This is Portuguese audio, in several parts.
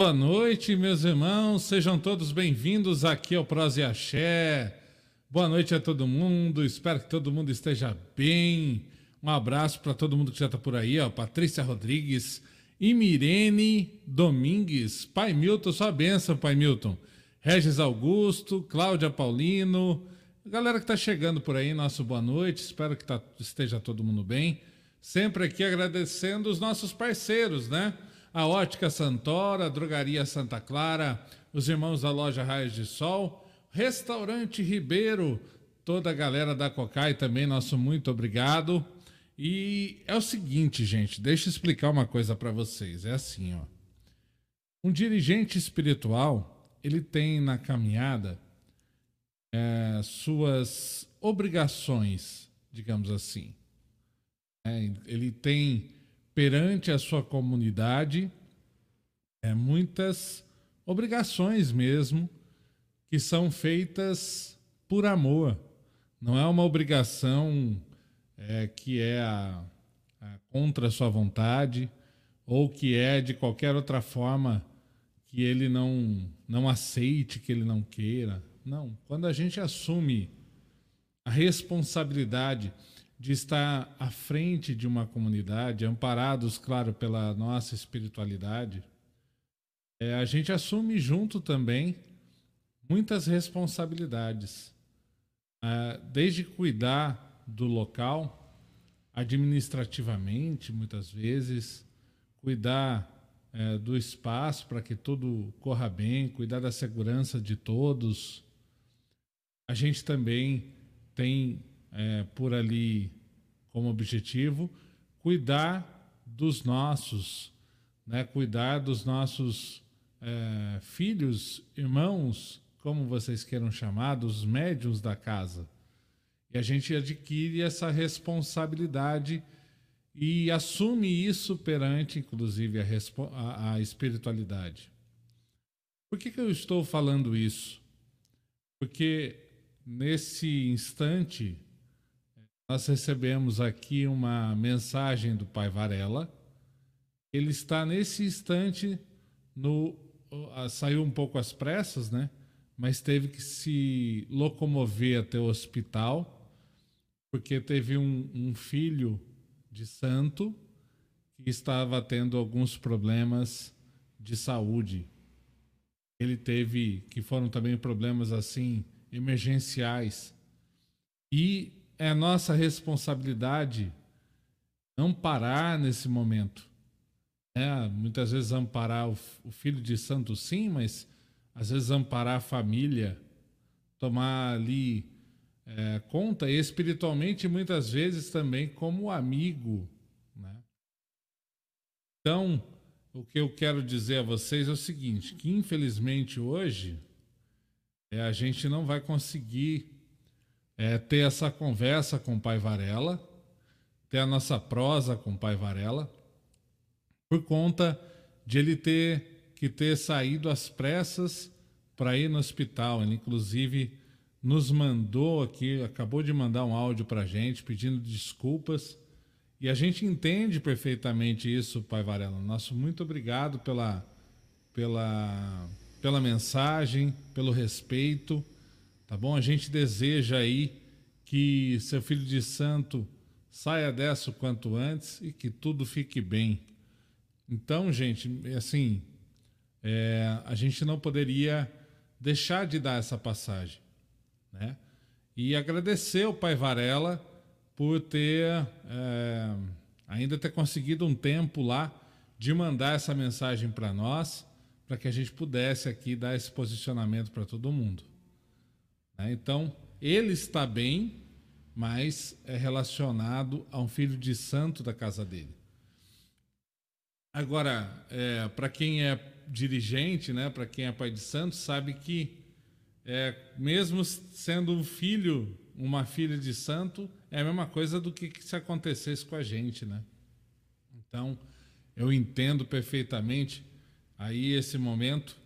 Boa noite, meus irmãos, sejam todos bem-vindos aqui ao Prose Axé. Boa noite a todo mundo, espero que todo mundo esteja bem. Um abraço para todo mundo que já está por aí, ó. Patrícia Rodrigues e Mirene Domingues. Pai Milton, sua benção, Pai Milton. Regis Augusto, Cláudia Paulino, galera que está chegando por aí, nosso boa noite. Espero que tá, esteja todo mundo bem. Sempre aqui agradecendo os nossos parceiros, né? A Ótica Santora, a Drogaria Santa Clara, os irmãos da loja Raios de Sol, Restaurante Ribeiro, toda a galera da Cocai também, nosso muito obrigado. E é o seguinte, gente, deixa eu explicar uma coisa para vocês. É assim, ó. Um dirigente espiritual, ele tem na caminhada é, suas obrigações, digamos assim. É, ele tem perante a sua comunidade é, muitas obrigações mesmo que são feitas por amor. Não é uma obrigação é, que é a, a contra a sua vontade ou que é de qualquer outra forma que ele não, não aceite, que ele não queira. Não. Quando a gente assume a responsabilidade de estar à frente de uma comunidade, amparados, claro, pela nossa espiritualidade, é, a gente assume junto também muitas responsabilidades. É, desde cuidar do local, administrativamente, muitas vezes, cuidar é, do espaço para que tudo corra bem, cuidar da segurança de todos. A gente também tem é, por ali como objetivo cuidar dos nossos, né? cuidar dos nossos é, filhos, irmãos, como vocês queiram chamar, dos médios da casa. E a gente adquire essa responsabilidade e assume isso perante, inclusive, a, a, a espiritualidade. Por que, que eu estou falando isso? Porque nesse instante nós recebemos aqui uma mensagem do Pai Varela. Ele está nesse instante no saiu um pouco às pressas, né? Mas teve que se locomover até o hospital porque teve um, um filho de santo que estava tendo alguns problemas de saúde. Ele teve que foram também problemas assim emergenciais. E é nossa responsabilidade amparar nesse momento. É, muitas vezes amparar o, o filho de santo, sim, mas às vezes amparar a família, tomar ali é, conta, e espiritualmente muitas vezes também como amigo. Né? Então, o que eu quero dizer a vocês é o seguinte: que infelizmente hoje é, a gente não vai conseguir é, ter essa conversa com o pai Varela, ter a nossa prosa com o pai Varela, por conta de ele ter que ter saído às pressas para ir no hospital. Ele, inclusive, nos mandou aqui, acabou de mandar um áudio para a gente pedindo desculpas. E a gente entende perfeitamente isso, Pai Varela. Nosso muito obrigado pela, pela, pela mensagem, pelo respeito. Tá bom? A gente deseja aí que seu filho de santo saia dessa o quanto antes e que tudo fique bem. Então, gente, assim, é, a gente não poderia deixar de dar essa passagem, né? E agradecer ao Pai Varela por ter é, ainda ter conseguido um tempo lá de mandar essa mensagem para nós, para que a gente pudesse aqui dar esse posicionamento para todo mundo. Né? Então, ele está bem, mas é relacionado a um filho de santo da casa dele. Agora, é, para quem é dirigente, né, para quem é pai de santo, sabe que é, mesmo sendo um filho, uma filha de santo, é a mesma coisa do que, que se acontecesse com a gente, né? Então, eu entendo perfeitamente aí esse momento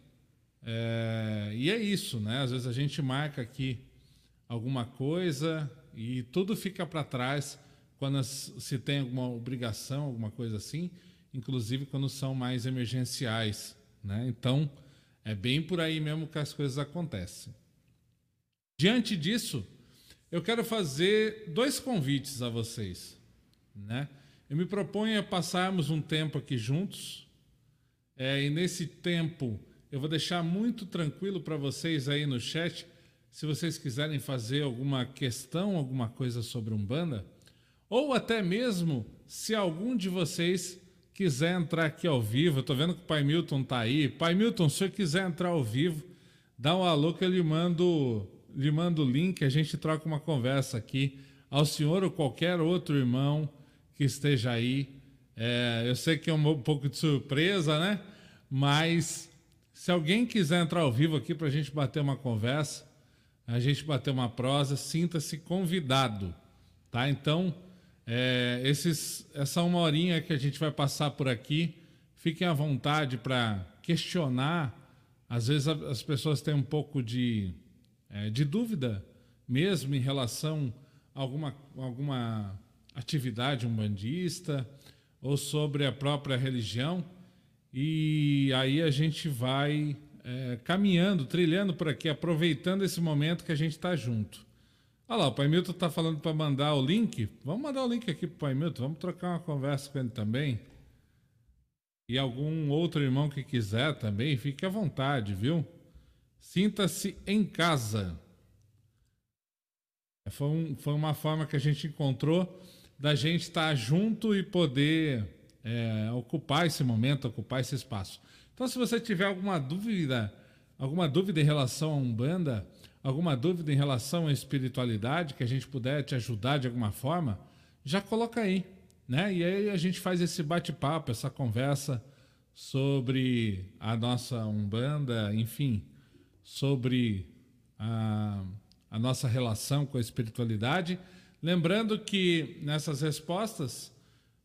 é, e é isso, né? Às vezes a gente marca aqui alguma coisa e tudo fica para trás quando se tem alguma obrigação, alguma coisa assim, inclusive quando são mais emergenciais, Né? Então, é bem por aí mesmo que as coisas acontecem. Diante disso, eu quero fazer dois convites a vocês. Né? Eu me proponho a passarmos um tempo aqui juntos, é, e nesse tempo eu vou deixar muito tranquilo para vocês aí no chat, se vocês quiserem fazer alguma questão, alguma coisa sobre Umbanda, ou até mesmo se algum de vocês quiser entrar aqui ao vivo, eu tô vendo que o Pai Milton está aí. Pai Milton, se você quiser entrar ao vivo, dá um alô que eu lhe mando, lhe mando o link, a gente troca uma conversa aqui. Ao senhor ou qualquer outro irmão que esteja aí. É, eu sei que é um pouco de surpresa, né? Mas se alguém quiser entrar ao vivo aqui para a gente bater uma conversa, a gente bater uma prosa, sinta-se convidado, tá? Então, é, esses, essa uma horinha que a gente vai passar por aqui, fiquem à vontade para questionar. Às vezes as pessoas têm um pouco de, é, de dúvida mesmo em relação a alguma, alguma atividade umbandista ou sobre a própria religião. E aí a gente vai é, caminhando, trilhando por aqui, aproveitando esse momento que a gente está junto. Olha lá, o Pai Milton está falando para mandar o link. Vamos mandar o link aqui para o Pai Milton, vamos trocar uma conversa com ele também. E algum outro irmão que quiser também, fique à vontade, viu? Sinta-se em casa. Foi, um, foi, uma forma que a gente encontrou da gente estar junto e poder é, ocupar esse momento, ocupar esse espaço. Então, se você tiver alguma dúvida, alguma dúvida em relação a Umbanda, alguma dúvida em relação à espiritualidade, que a gente puder te ajudar de alguma forma, já coloca aí. Né? E aí a gente faz esse bate-papo, essa conversa sobre a nossa Umbanda, enfim, sobre a, a nossa relação com a espiritualidade. Lembrando que nessas respostas,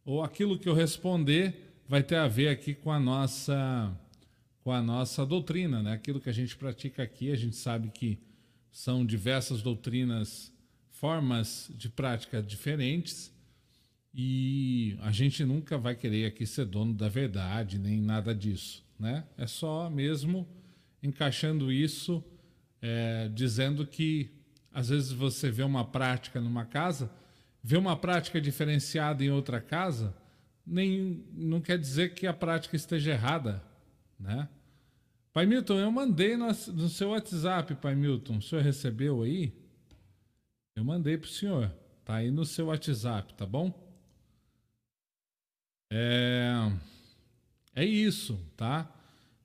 ou aquilo que eu responder, vai ter a ver aqui com a nossa com a nossa doutrina, né? Aquilo que a gente pratica aqui, a gente sabe que são diversas doutrinas, formas de prática diferentes, e a gente nunca vai querer aqui ser dono da verdade, nem nada disso. Né? É só mesmo encaixando isso, é, dizendo que às vezes você vê uma prática numa casa, vê uma prática diferenciada em outra casa, nem, não quer dizer que a prática esteja errada. Né? Pai Milton, eu mandei no, no seu WhatsApp, Pai Milton. O senhor recebeu aí? Eu mandei para o senhor. Tá aí no seu WhatsApp, tá bom? É, é isso, tá?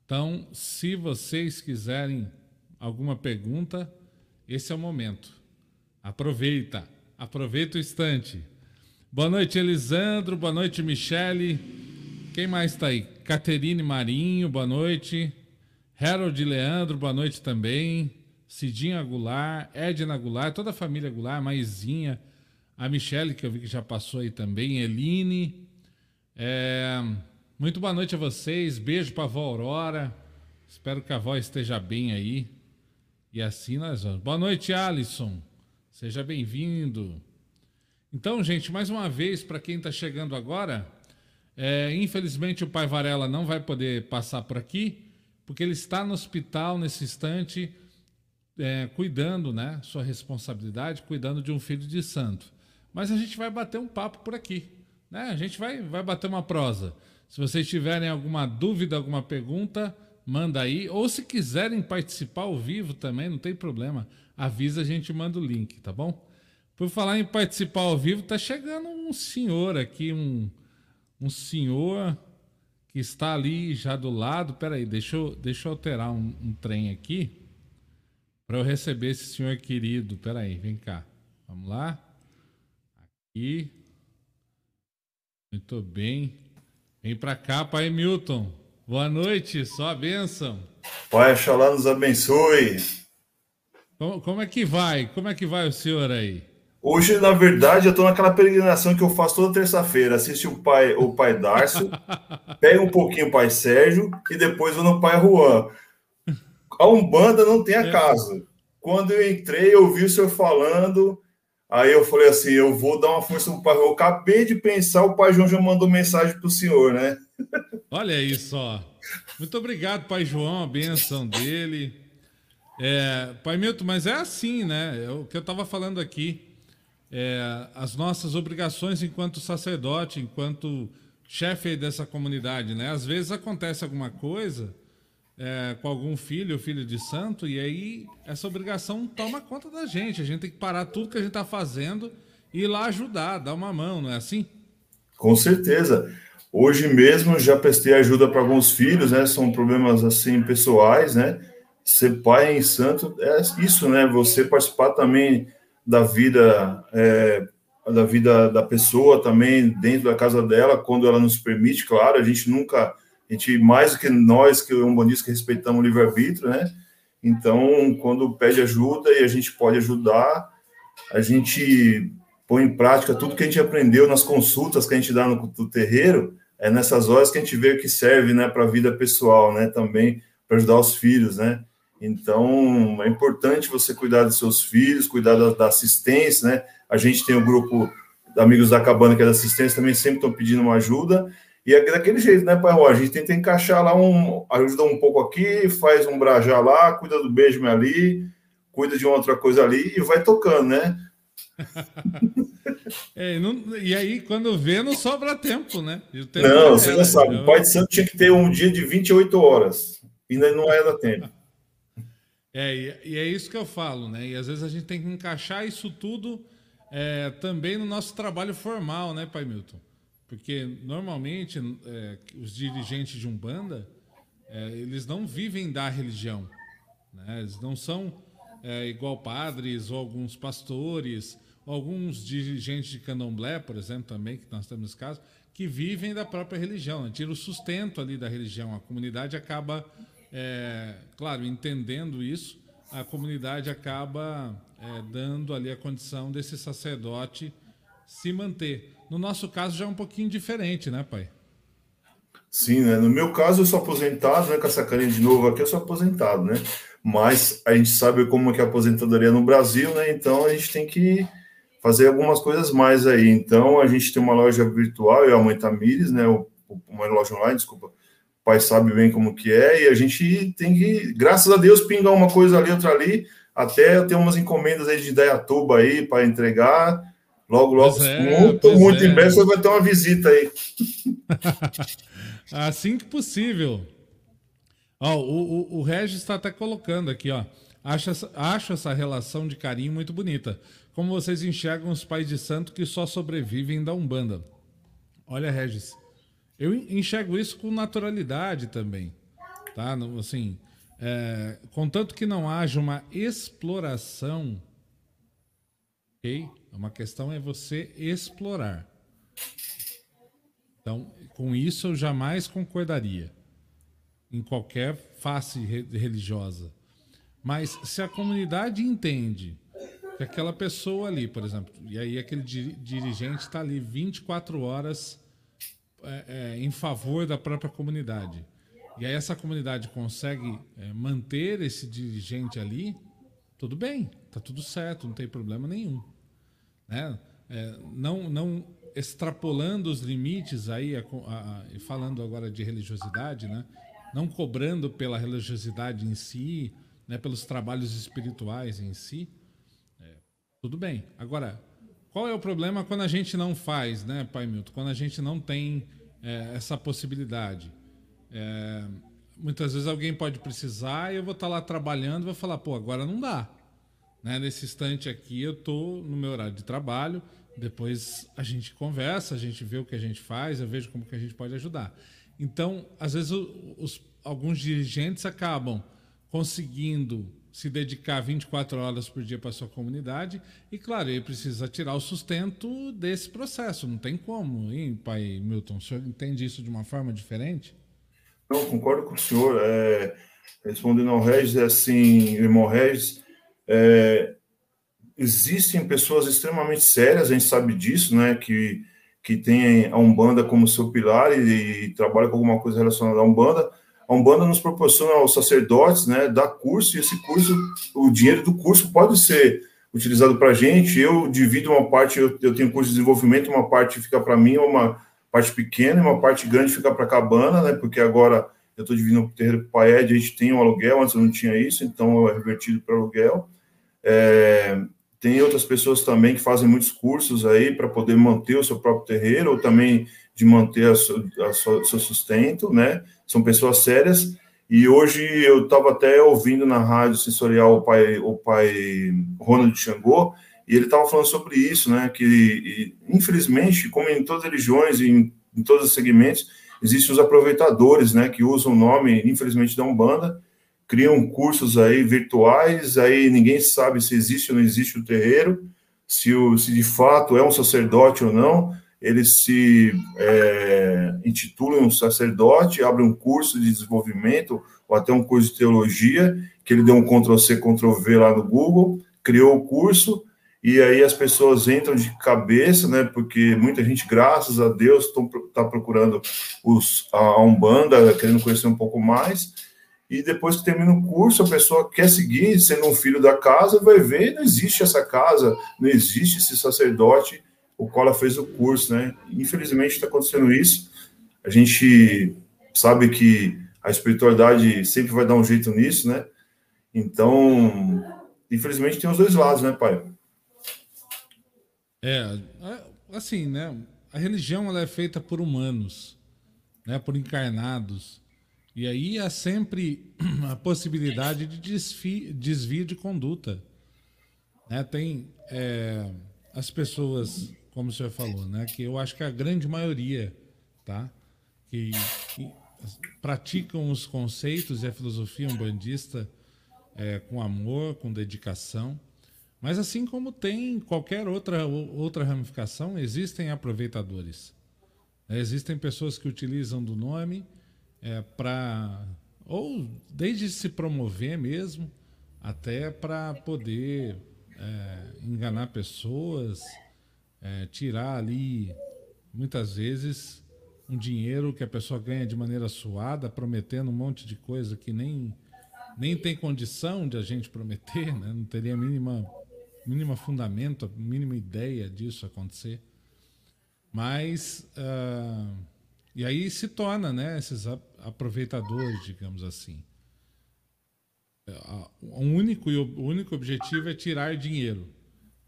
Então, se vocês quiserem alguma pergunta, esse é o momento. Aproveita, aproveita o instante. Boa noite, Elisandro. Boa noite, Michele. Quem mais está aí? Caterine Marinho, boa noite. Harold Leandro, boa noite também. Cidinha Goulart, Edna Goulart, toda a família Goulart, Maisinha, a Michelle, que eu vi que já passou aí também, Eline. É, muito boa noite a vocês, beijo para a avó Aurora. Espero que a avó esteja bem aí. E assim nós vamos. Boa noite, Alisson. Seja bem-vindo. Então, gente, mais uma vez, para quem está chegando agora, é, infelizmente o pai Varela não vai poder passar por aqui, porque ele está no hospital nesse instante, é, cuidando, né? Sua responsabilidade, cuidando de um filho de santo. Mas a gente vai bater um papo por aqui, né? A gente vai, vai bater uma prosa. Se vocês tiverem alguma dúvida, alguma pergunta, manda aí. Ou se quiserem participar ao vivo também, não tem problema. Avisa, a gente manda o link, tá bom? Por falar em participar ao vivo, tá chegando um senhor aqui, um, um senhor que está ali já do lado. Peraí, deixa eu, deixa eu alterar um, um trem aqui para eu receber esse senhor querido. Peraí, vem cá. Vamos lá. Aqui. Muito bem. Vem para cá, Pai Milton. Boa noite, só a bênção. Pai Xalá nos abençoe. Como, como é que vai? Como é que vai o senhor aí? Hoje, na verdade, eu estou naquela peregrinação que eu faço toda terça-feira. Assiste o pai, o pai Darcio, pega um pouquinho o pai Sérgio e depois vou no pai Juan. A Umbanda não tem acaso. Quando eu entrei, eu vi o senhor falando, aí eu falei assim: eu vou dar uma força pro pai Juan. Eu acabei de pensar, o pai João já mandou mensagem pro senhor, né? Olha isso, ó. Muito obrigado, Pai João, a benção dele. É, pai Milton, mas é assim, né? É o que eu estava falando aqui. É, as nossas obrigações enquanto sacerdote, enquanto chefe dessa comunidade, né? Às vezes acontece alguma coisa é, com algum filho filho de santo e aí essa obrigação toma conta da gente. A gente tem que parar tudo que a gente está fazendo e ir lá ajudar, dar uma mão, não é assim? Com certeza. Hoje mesmo já prestei ajuda para alguns filhos, né? São problemas assim pessoais, né? Ser pai em santo é isso, né? Você participar também da vida é, da vida da pessoa também dentro da casa dela, quando ela nos permite, claro, a gente nunca, a gente mais do que nós que um que respeitamos o livre-arbítrio, né? Então, quando pede ajuda e a gente pode ajudar, a gente põe em prática tudo que a gente aprendeu nas consultas que a gente dá no, no terreiro, é nessas horas que a gente vê o que serve né, para a vida pessoal, né, também para ajudar os filhos, né? Então, é importante você cuidar dos seus filhos, cuidar da, da assistência, né? A gente tem o um grupo Amigos da Cabana, que é da assistência, também sempre estão pedindo uma ajuda. E é daquele jeito, né, Pai? A gente tenta encaixar lá um. ajuda um pouco aqui, faz um brajá lá, cuida do beijo ali, cuida de outra coisa ali e vai tocando, né? É, não, e aí, quando vê, não sobra tempo, né? Tempo não, você já sabe. O Pai de Santo tinha que ter um dia de 28 horas. E não é da tempo. É, e é isso que eu falo, né? E às vezes a gente tem que encaixar isso tudo é, também no nosso trabalho formal, né, Pai Milton? Porque normalmente é, os dirigentes de Umbanda, é, eles não vivem da religião. Né? Eles não são é, igual padres ou alguns pastores alguns dirigentes de candomblé, por exemplo, também, que nós temos nesse caso, que vivem da própria religião, né? tira o sustento ali da religião. A comunidade acaba, é, claro, entendendo isso, a comunidade acaba é, dando ali a condição desse sacerdote se manter. No nosso caso já é um pouquinho diferente, né, pai? Sim, né? No meu caso, eu sou aposentado, né? Com essa carinha de novo aqui, eu sou aposentado, né? Mas a gente sabe como é que é a aposentadoria no Brasil, né? Então a gente tem que fazer algumas coisas mais aí. Então, a gente tem uma loja virtual, eu e a mãe Tamires, né? Uma loja online, desculpa. Pai sabe bem como que é, e a gente tem que, graças a Deus, pingar uma coisa ali, outra ali. Até eu tenho umas encomendas aí de Dayatuba aí para entregar. Logo, logo, é, muito, muito é. em breve você vai ter uma visita aí. assim que possível. Ó, o, o, o Regis está até colocando aqui, ó. Acho essa, acho essa relação de carinho muito bonita. Como vocês enxergam os pais de santo que só sobrevivem da Umbanda? Olha, Regis, eu enxergo isso com naturalidade também, tá? Assim, é, contanto que não haja uma exploração, ok? Uma questão é você explorar. Então, com isso eu jamais concordaria em qualquer face religiosa. Mas se a comunidade entende que aquela pessoa ali, por exemplo, e aí aquele dirigente está ali 24 horas é, é, em favor da própria comunidade. E aí essa comunidade consegue é, manter esse dirigente ali, tudo bem, tá tudo certo, não tem problema nenhum. Né? É, não, não extrapolando os limites aí, a, a, a, falando agora de religiosidade, né? não cobrando pela religiosidade em si, né? pelos trabalhos espirituais em si, tudo bem. Agora, qual é o problema quando a gente não faz, né, Pai Milton? Quando a gente não tem é, essa possibilidade. É, muitas vezes alguém pode precisar e eu vou estar lá trabalhando e vou falar, pô, agora não dá. Né? Nesse instante aqui eu estou no meu horário de trabalho, depois a gente conversa, a gente vê o que a gente faz, eu vejo como que a gente pode ajudar. Então, às vezes os, alguns dirigentes acabam conseguindo se dedicar 24 horas por dia para sua comunidade e, claro, ele precisa tirar o sustento desse processo. Não tem como, hein, pai Milton? O senhor entende isso de uma forma diferente? Não, concordo com o senhor. É, respondendo ao Regis, é assim, irmão Regis, é, existem pessoas extremamente sérias, a gente sabe disso, né, que, que tem a Umbanda como seu pilar e, e trabalha com alguma coisa relacionada à Umbanda, a Umbanda nos proporciona aos sacerdotes, né, dar curso, e esse curso, o dinheiro do curso pode ser utilizado para a gente. Eu divido uma parte, eu, eu, tenho curso de desenvolvimento, uma parte fica para mim, uma parte pequena, uma parte grande fica para a cabana, né, porque agora Eu estou dividindo o terreiro Ed, a gente tem um aluguel, antes não tinha isso, então é revertido para aluguel. É, tem outras pessoas também que fazem muitos cursos aí para poder manter o seu próprio terreiro, ou também de manter o seu sustento, né? São pessoas sérias. E hoje eu estava até ouvindo na rádio sensorial o pai, o pai Ronald Xangô, e ele estava falando sobre isso, né? Que infelizmente, como em todas as religiões e em, em todos os segmentos, existem os aproveitadores, né? Que usam o nome, infelizmente, da Umbanda, criam cursos aí virtuais, aí ninguém sabe se existe ou não existe o terreiro, se, o, se de fato é um sacerdote ou não. Eles se é, intitulam um sacerdote, abrem um curso de desenvolvimento ou até um curso de teologia, que ele deu um Ctrl-C, Ctrl-V lá no Google, criou o curso, e aí as pessoas entram de cabeça, né? Porque muita gente, graças a Deus, está procurando os, a Umbanda, querendo conhecer um pouco mais. E depois que termina o curso, a pessoa quer seguir sendo um filho da casa, vai ver, não existe essa casa, não existe esse sacerdote, o ela fez o curso, né? Infelizmente está acontecendo isso. A gente sabe que a espiritualidade sempre vai dar um jeito nisso, né? Então, infelizmente tem os dois lados, né, pai? É, assim, né? A religião ela é feita por humanos, né? Por encarnados. E aí há sempre a possibilidade de desvio de conduta. Né? Tem é, as pessoas, como o senhor falou, né? Que eu acho que a grande maioria, tá? Que, que praticam os conceitos e a filosofia umbandista é, com amor, com dedicação mas assim como tem qualquer outra, outra ramificação, existem aproveitadores. É, existem pessoas que utilizam do nome é, para. ou desde se promover mesmo, até para poder é, enganar pessoas, é, tirar ali, muitas vezes, um dinheiro que a pessoa ganha de maneira suada, prometendo um monte de coisa que nem, nem tem condição de a gente prometer, né? não teria mínima mínimo fundamento, mínima ideia disso acontecer. Mas uh, e aí se torna, né, esses aproveitadores, digamos assim. O único, o único objetivo é tirar dinheiro.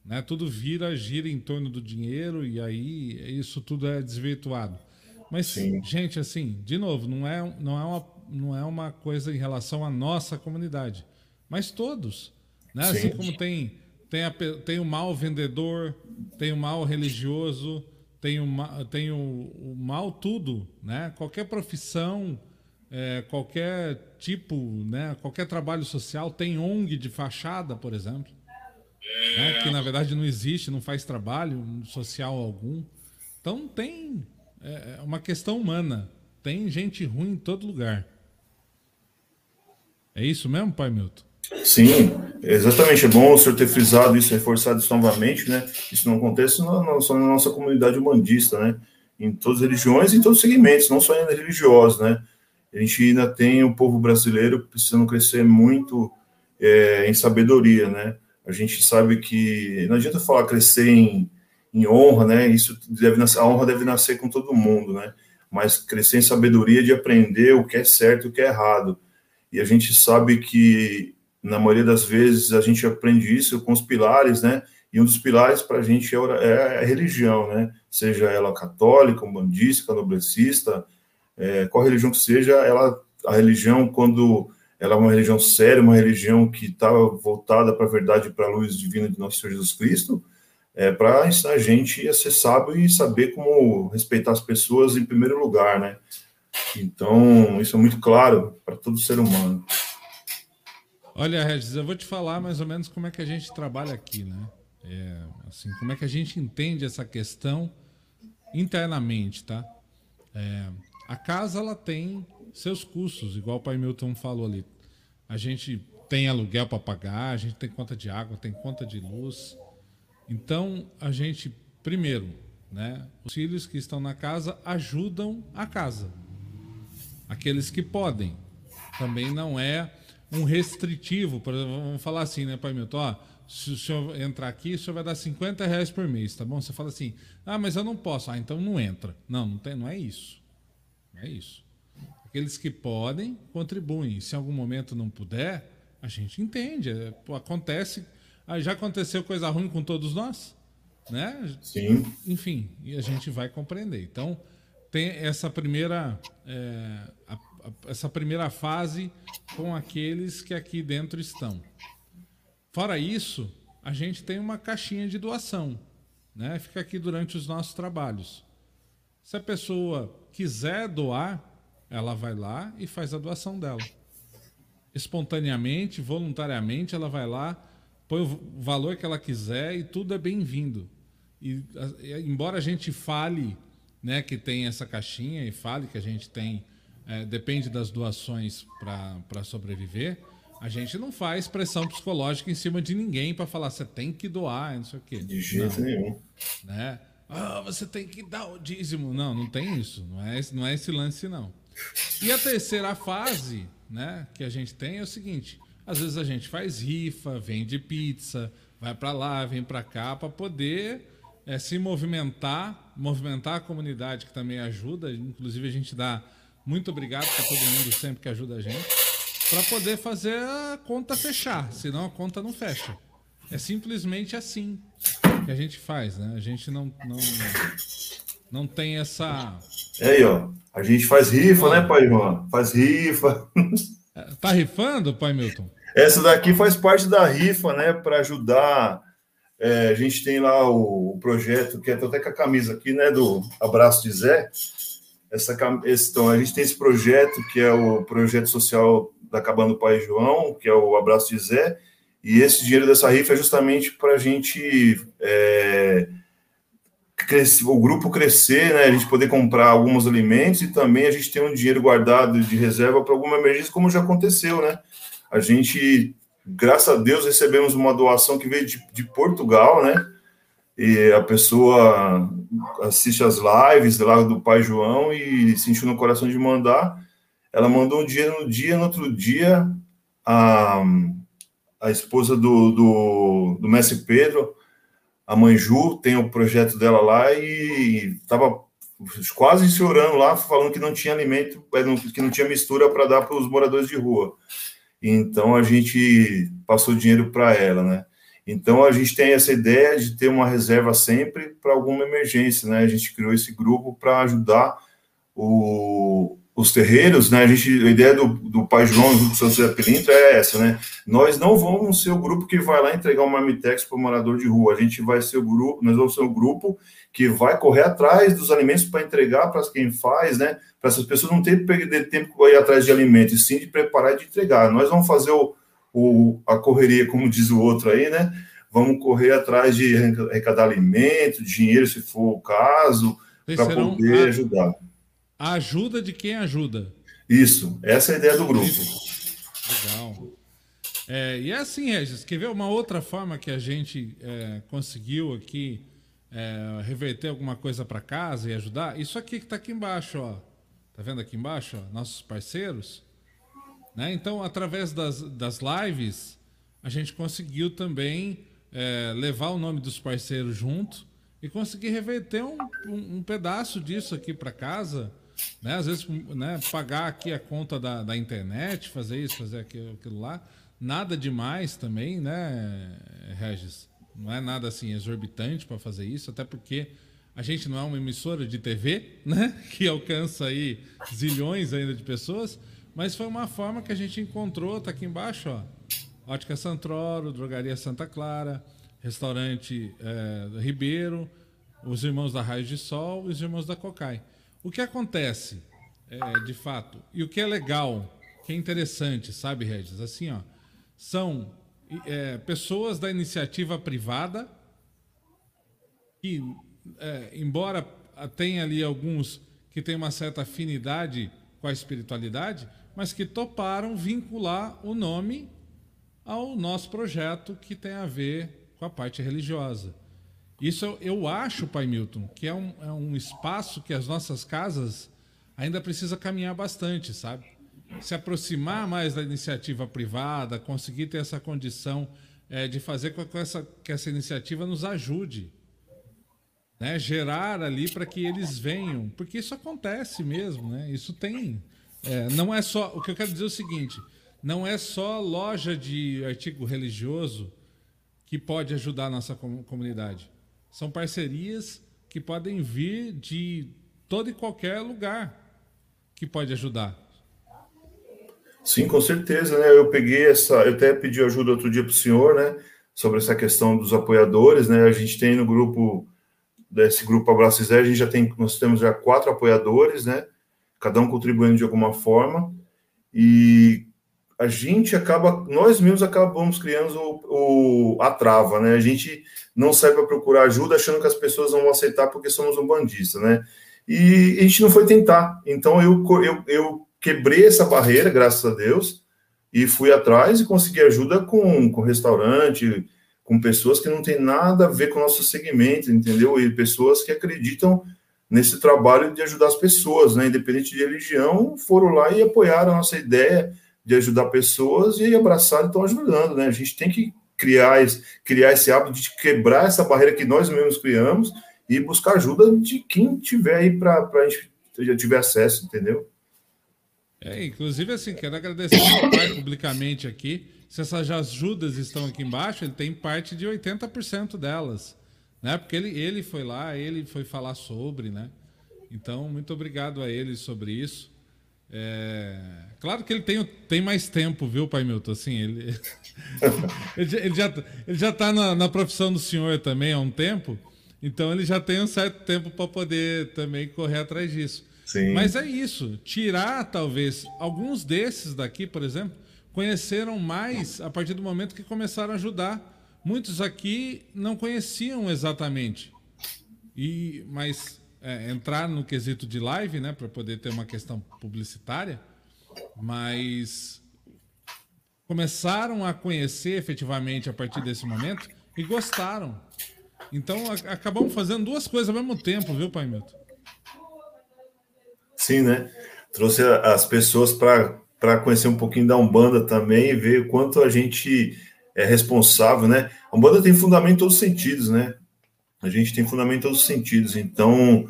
Né? Tudo vira, gira em torno do dinheiro e aí isso tudo é desvirtuado. Mas, Sim. gente, assim, de novo, não é, não, é uma, não é uma coisa em relação à nossa comunidade, mas todos. Né? Assim como tem tem, a, tem o mal vendedor, tem o mal religioso, tem o, tem o, o mal tudo, né? Qualquer profissão, é, qualquer tipo, né? Qualquer trabalho social tem ONG de fachada, por exemplo, né? que na verdade não existe, não faz trabalho social algum. Então tem é, é uma questão humana, tem gente ruim em todo lugar. É isso mesmo, pai Milton? Sim, exatamente. É bom o senhor ter frisado isso, reforçado isso novamente, né? Isso não acontece na, só na nossa comunidade humanista, né? Em todas as religiões e em todos os segmentos, não só em religiosos, né? A gente ainda tem o povo brasileiro precisando crescer muito é, em sabedoria, né? A gente sabe que não adianta falar crescer em, em honra, né? Isso deve nascer, a honra deve nascer com todo mundo, né? Mas crescer em sabedoria de aprender o que é certo e o que é errado. E a gente sabe que na maioria das vezes a gente aprende isso com os pilares, né? E um dos pilares para a gente é, é a religião, né? Seja ela católica, umbandista, canoblecista, é, qual religião que seja, ela, a religião, quando ela é uma religião séria, uma religião que está voltada para a verdade para a luz divina de nosso Senhor Jesus Cristo, é para ensinar a gente a ser sábio e saber como respeitar as pessoas em primeiro lugar, né? Então, isso é muito claro para todo ser humano. Olha, Regis, eu vou te falar mais ou menos como é que a gente trabalha aqui, né? É, assim, como é que a gente entende essa questão internamente, tá? É, a casa ela tem seus custos, igual o pai Milton falou ali. A gente tem aluguel para pagar, a gente tem conta de água, tem conta de luz. Então, a gente, primeiro, né, os filhos que estão na casa ajudam a casa. Aqueles que podem. Também não é um restritivo, por exemplo, vamos falar assim, né, Pai Milton? Ó, se o senhor entrar aqui, o senhor vai dar 50 reais por mês, tá bom? Você fala assim, ah, mas eu não posso. Ah, então não entra. Não, não, tem, não é isso. Não é isso. Aqueles que podem, contribuem. Se em algum momento não puder, a gente entende. É, acontece. Já aconteceu coisa ruim com todos nós? Né? Sim. Enfim, e a gente vai compreender. Então, tem essa primeira, é, a, a, essa primeira fase com aqueles que aqui dentro estão. Fora isso, a gente tem uma caixinha de doação, né? Fica aqui durante os nossos trabalhos. Se a pessoa quiser doar, ela vai lá e faz a doação dela. Espontaneamente, voluntariamente, ela vai lá, põe o valor que ela quiser e tudo é bem-vindo. E embora a gente fale, né, que tem essa caixinha e fale que a gente tem, é, depende das doações para sobreviver, a gente não faz pressão psicológica em cima de ninguém para falar você tem que doar, não sei o quê. De jeito não. nenhum. Né? Ah, você tem que dar o dízimo. Não, não tem isso. Não é, não é esse lance, não. E a terceira fase né, que a gente tem é o seguinte: às vezes a gente faz rifa, vende pizza, vai para lá, vem para cá, para poder é, se movimentar, movimentar a comunidade, que também ajuda. Inclusive, a gente dá muito obrigado para todo mundo sempre que ajuda a gente para poder fazer a conta fechar, senão a conta não fecha. É simplesmente assim que a gente faz, né? A gente não não, não tem essa. É aí, ó. A gente faz rifa, né, pai João? Faz rifa. É, tá rifando, pai Milton? Essa daqui faz parte da rifa, né? Para ajudar. É, a gente tem lá o, o projeto, que é até com a camisa aqui, né? Do Abraço de Zé. Essa, então, a gente tem esse projeto que é o projeto social da Cabana do Pai João, que é o Abraço de Zé, e esse dinheiro dessa rifa é justamente para a gente é, crescer, o grupo crescer, né? A gente poder comprar alguns alimentos e também a gente ter um dinheiro guardado de reserva para alguma emergência, como já aconteceu, né? A gente, graças a Deus, recebemos uma doação que veio de, de Portugal, né? E a pessoa assiste as lives lá do Pai João e sentiu no coração de mandar. Ela mandou um dia no dia, no outro dia, a, a esposa do, do, do Mestre Pedro, a mãe Ju, tem o projeto dela lá e estava quase se orando lá, falando que não tinha alimento, é, que não tinha mistura para dar para os moradores de rua. Então a gente passou dinheiro para ela, né? Então a gente tem essa ideia de ter uma reserva sempre para alguma emergência, né? A gente criou esse grupo para ajudar o, os terreiros, né? A gente, a ideia do, do Pai João junto com o São José Pilintra é essa, né? Nós não vamos ser o grupo que vai lá entregar um marmitex para o morador de rua. A gente vai ser o grupo, nós vamos ser o grupo que vai correr atrás dos alimentos para entregar para quem faz, né? Para essas pessoas não terem que perder tempo para ir atrás de alimentos, e sim de preparar e de entregar. Nós vamos fazer o, o, a correria, como diz o outro aí, né? Vamos correr atrás de arrecadar alimento, dinheiro, se for o caso, para poder ajudar. A ajuda de quem ajuda. Isso, essa é a ideia do grupo. Legal. É, e é assim, Regis, quer ver uma outra forma que a gente é, conseguiu aqui é, reverter alguma coisa para casa e ajudar? Isso aqui que está aqui embaixo, ó. Tá vendo aqui embaixo, ó? Nossos parceiros. Né? Então, através das, das lives, a gente conseguiu também é, levar o nome dos parceiros junto e conseguir reverter um, um, um pedaço disso aqui para casa né? Às vezes, né, pagar aqui a conta da, da internet, fazer isso, fazer aquilo, aquilo lá. Nada demais também, né, Regis? Não é nada assim exorbitante para fazer isso, até porque a gente não é uma emissora de TV, né? Que alcança aí zilhões ainda de pessoas, mas foi uma forma que a gente encontrou, tá aqui embaixo, ó. Ótica Santoro, Drogaria Santa Clara, Restaurante é, Ribeiro, os irmãos da Raio de Sol e os irmãos da Cocai. O que acontece, é, de fato, e o que é legal, que é interessante, sabe, Regis? Assim, ó, são é, pessoas da iniciativa privada que, é, embora tenha ali alguns que têm uma certa afinidade com a espiritualidade, mas que toparam vincular o nome ao nosso projeto que tem a ver com a parte religiosa. Isso eu acho, Pai Milton, que é um, é um espaço que as nossas casas ainda precisa caminhar bastante, sabe? Se aproximar mais da iniciativa privada, conseguir ter essa condição é, de fazer com que essa, que essa iniciativa nos ajude. Né? Gerar ali para que eles venham. Porque isso acontece mesmo, né? Isso tem. É, não é só. O que eu quero dizer é o seguinte: não é só loja de artigo religioso que pode ajudar a nossa comunidade. São parcerias que podem vir de todo e qualquer lugar que pode ajudar. Sim, com certeza, né? Eu peguei essa, eu até pedi ajuda outro dia para o senhor, né? Sobre essa questão dos apoiadores, né? A gente tem no grupo desse grupo Abraço Zé, a gente já tem, nós temos já quatro apoiadores, né? Cada um contribuindo de alguma forma e a gente acaba, nós mesmos acabamos criando o, o a trava, né? A gente não sai para procurar ajuda achando que as pessoas vão aceitar porque somos um bandista, né? E a gente não foi tentar. Então eu, eu, eu quebrei essa barreira, graças a Deus, e fui atrás e consegui ajuda com, com restaurante, com pessoas que não tem nada a ver com o nosso segmento, entendeu? E pessoas que acreditam nesse trabalho de ajudar as pessoas, né? Independente de religião, foram lá e apoiaram a nossa ideia de ajudar pessoas e abraçaram e estão ajudando, né? A gente tem que criar esse, criar esse hábito de quebrar essa barreira que nós mesmos criamos e buscar ajuda de quem tiver aí para a gente já tiver acesso, entendeu? É, inclusive, assim, quero agradecer ao pai publicamente aqui. Se essas ajudas estão aqui embaixo, ele tem parte de 80% delas. Né? Porque ele, ele foi lá, ele foi falar sobre, né? Então, muito obrigado a ele sobre isso. É... Claro que ele tem, tem mais tempo, viu, Pai Milton? Assim, ele, ele, já, ele já está na, na profissão do senhor também há um tempo, então ele já tem um certo tempo para poder também correr atrás disso. Sim. Mas é isso. Tirar, talvez, alguns desses daqui, por exemplo, conheceram mais a partir do momento que começaram a ajudar. Muitos aqui não conheciam exatamente. E, mas é, entrar no quesito de live, né, para poder ter uma questão publicitária, mas começaram a conhecer efetivamente a partir desse momento e gostaram. Então acabamos fazendo duas coisas ao mesmo tempo, viu, Pai Milton? Sim, né? Trouxe as pessoas para conhecer um pouquinho da Umbanda também e ver o quanto a gente é responsável, né? A Umbanda tem fundamento em todos os sentidos, né? A gente tem fundamento em todos os sentidos. Então,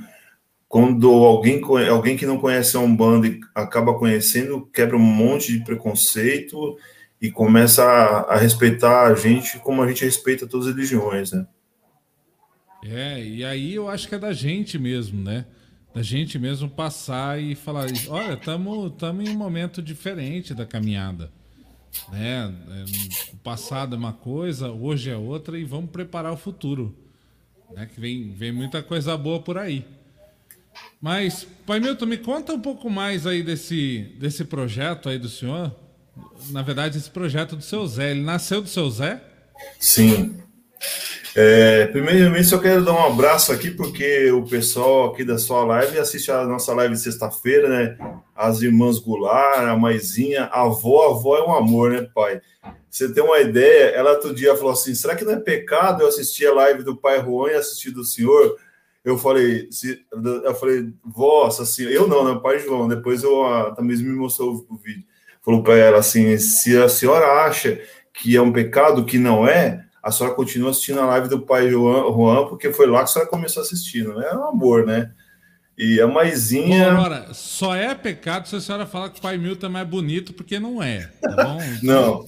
quando alguém, alguém que não conhece a Umbanda e acaba conhecendo, quebra um monte de preconceito e começa a, a respeitar a gente como a gente respeita todas as religiões, né? É, e aí eu acho que é da gente mesmo, né? da gente mesmo passar e falar, olha, estamos em um momento diferente da caminhada. Né? É, o passado é uma coisa, hoje é outra e vamos preparar o futuro. Né? Que vem, vem muita coisa boa por aí. Mas, Pai Milton, me conta um pouco mais aí desse, desse projeto aí do senhor. Na verdade, esse projeto do seu Zé, ele nasceu do seu Zé? Sim. É, primeiramente, eu quero dar um abraço aqui, porque o pessoal aqui da sua live assiste a nossa live sexta-feira, né? As irmãs Goulart, a maisinha, a avó, a avó é um amor, né, pai? Você tem uma ideia? Ela outro dia falou assim: será que não é pecado eu assistir a live do pai Juan e assistir do senhor? Eu falei, se, eu falei, vossa, assim, eu não, né? Pai João. Depois eu, a Tamires me mostrou o vídeo. Falou para ela assim: se a senhora acha que é um pecado, que não é, a senhora continua assistindo a live do pai Juan, porque foi lá que a senhora começou a assistir, não é um amor, né? E a maisinha. Agora, só é pecado se a senhora falar que o pai Milton é mais bonito, porque não é, tá bom? não.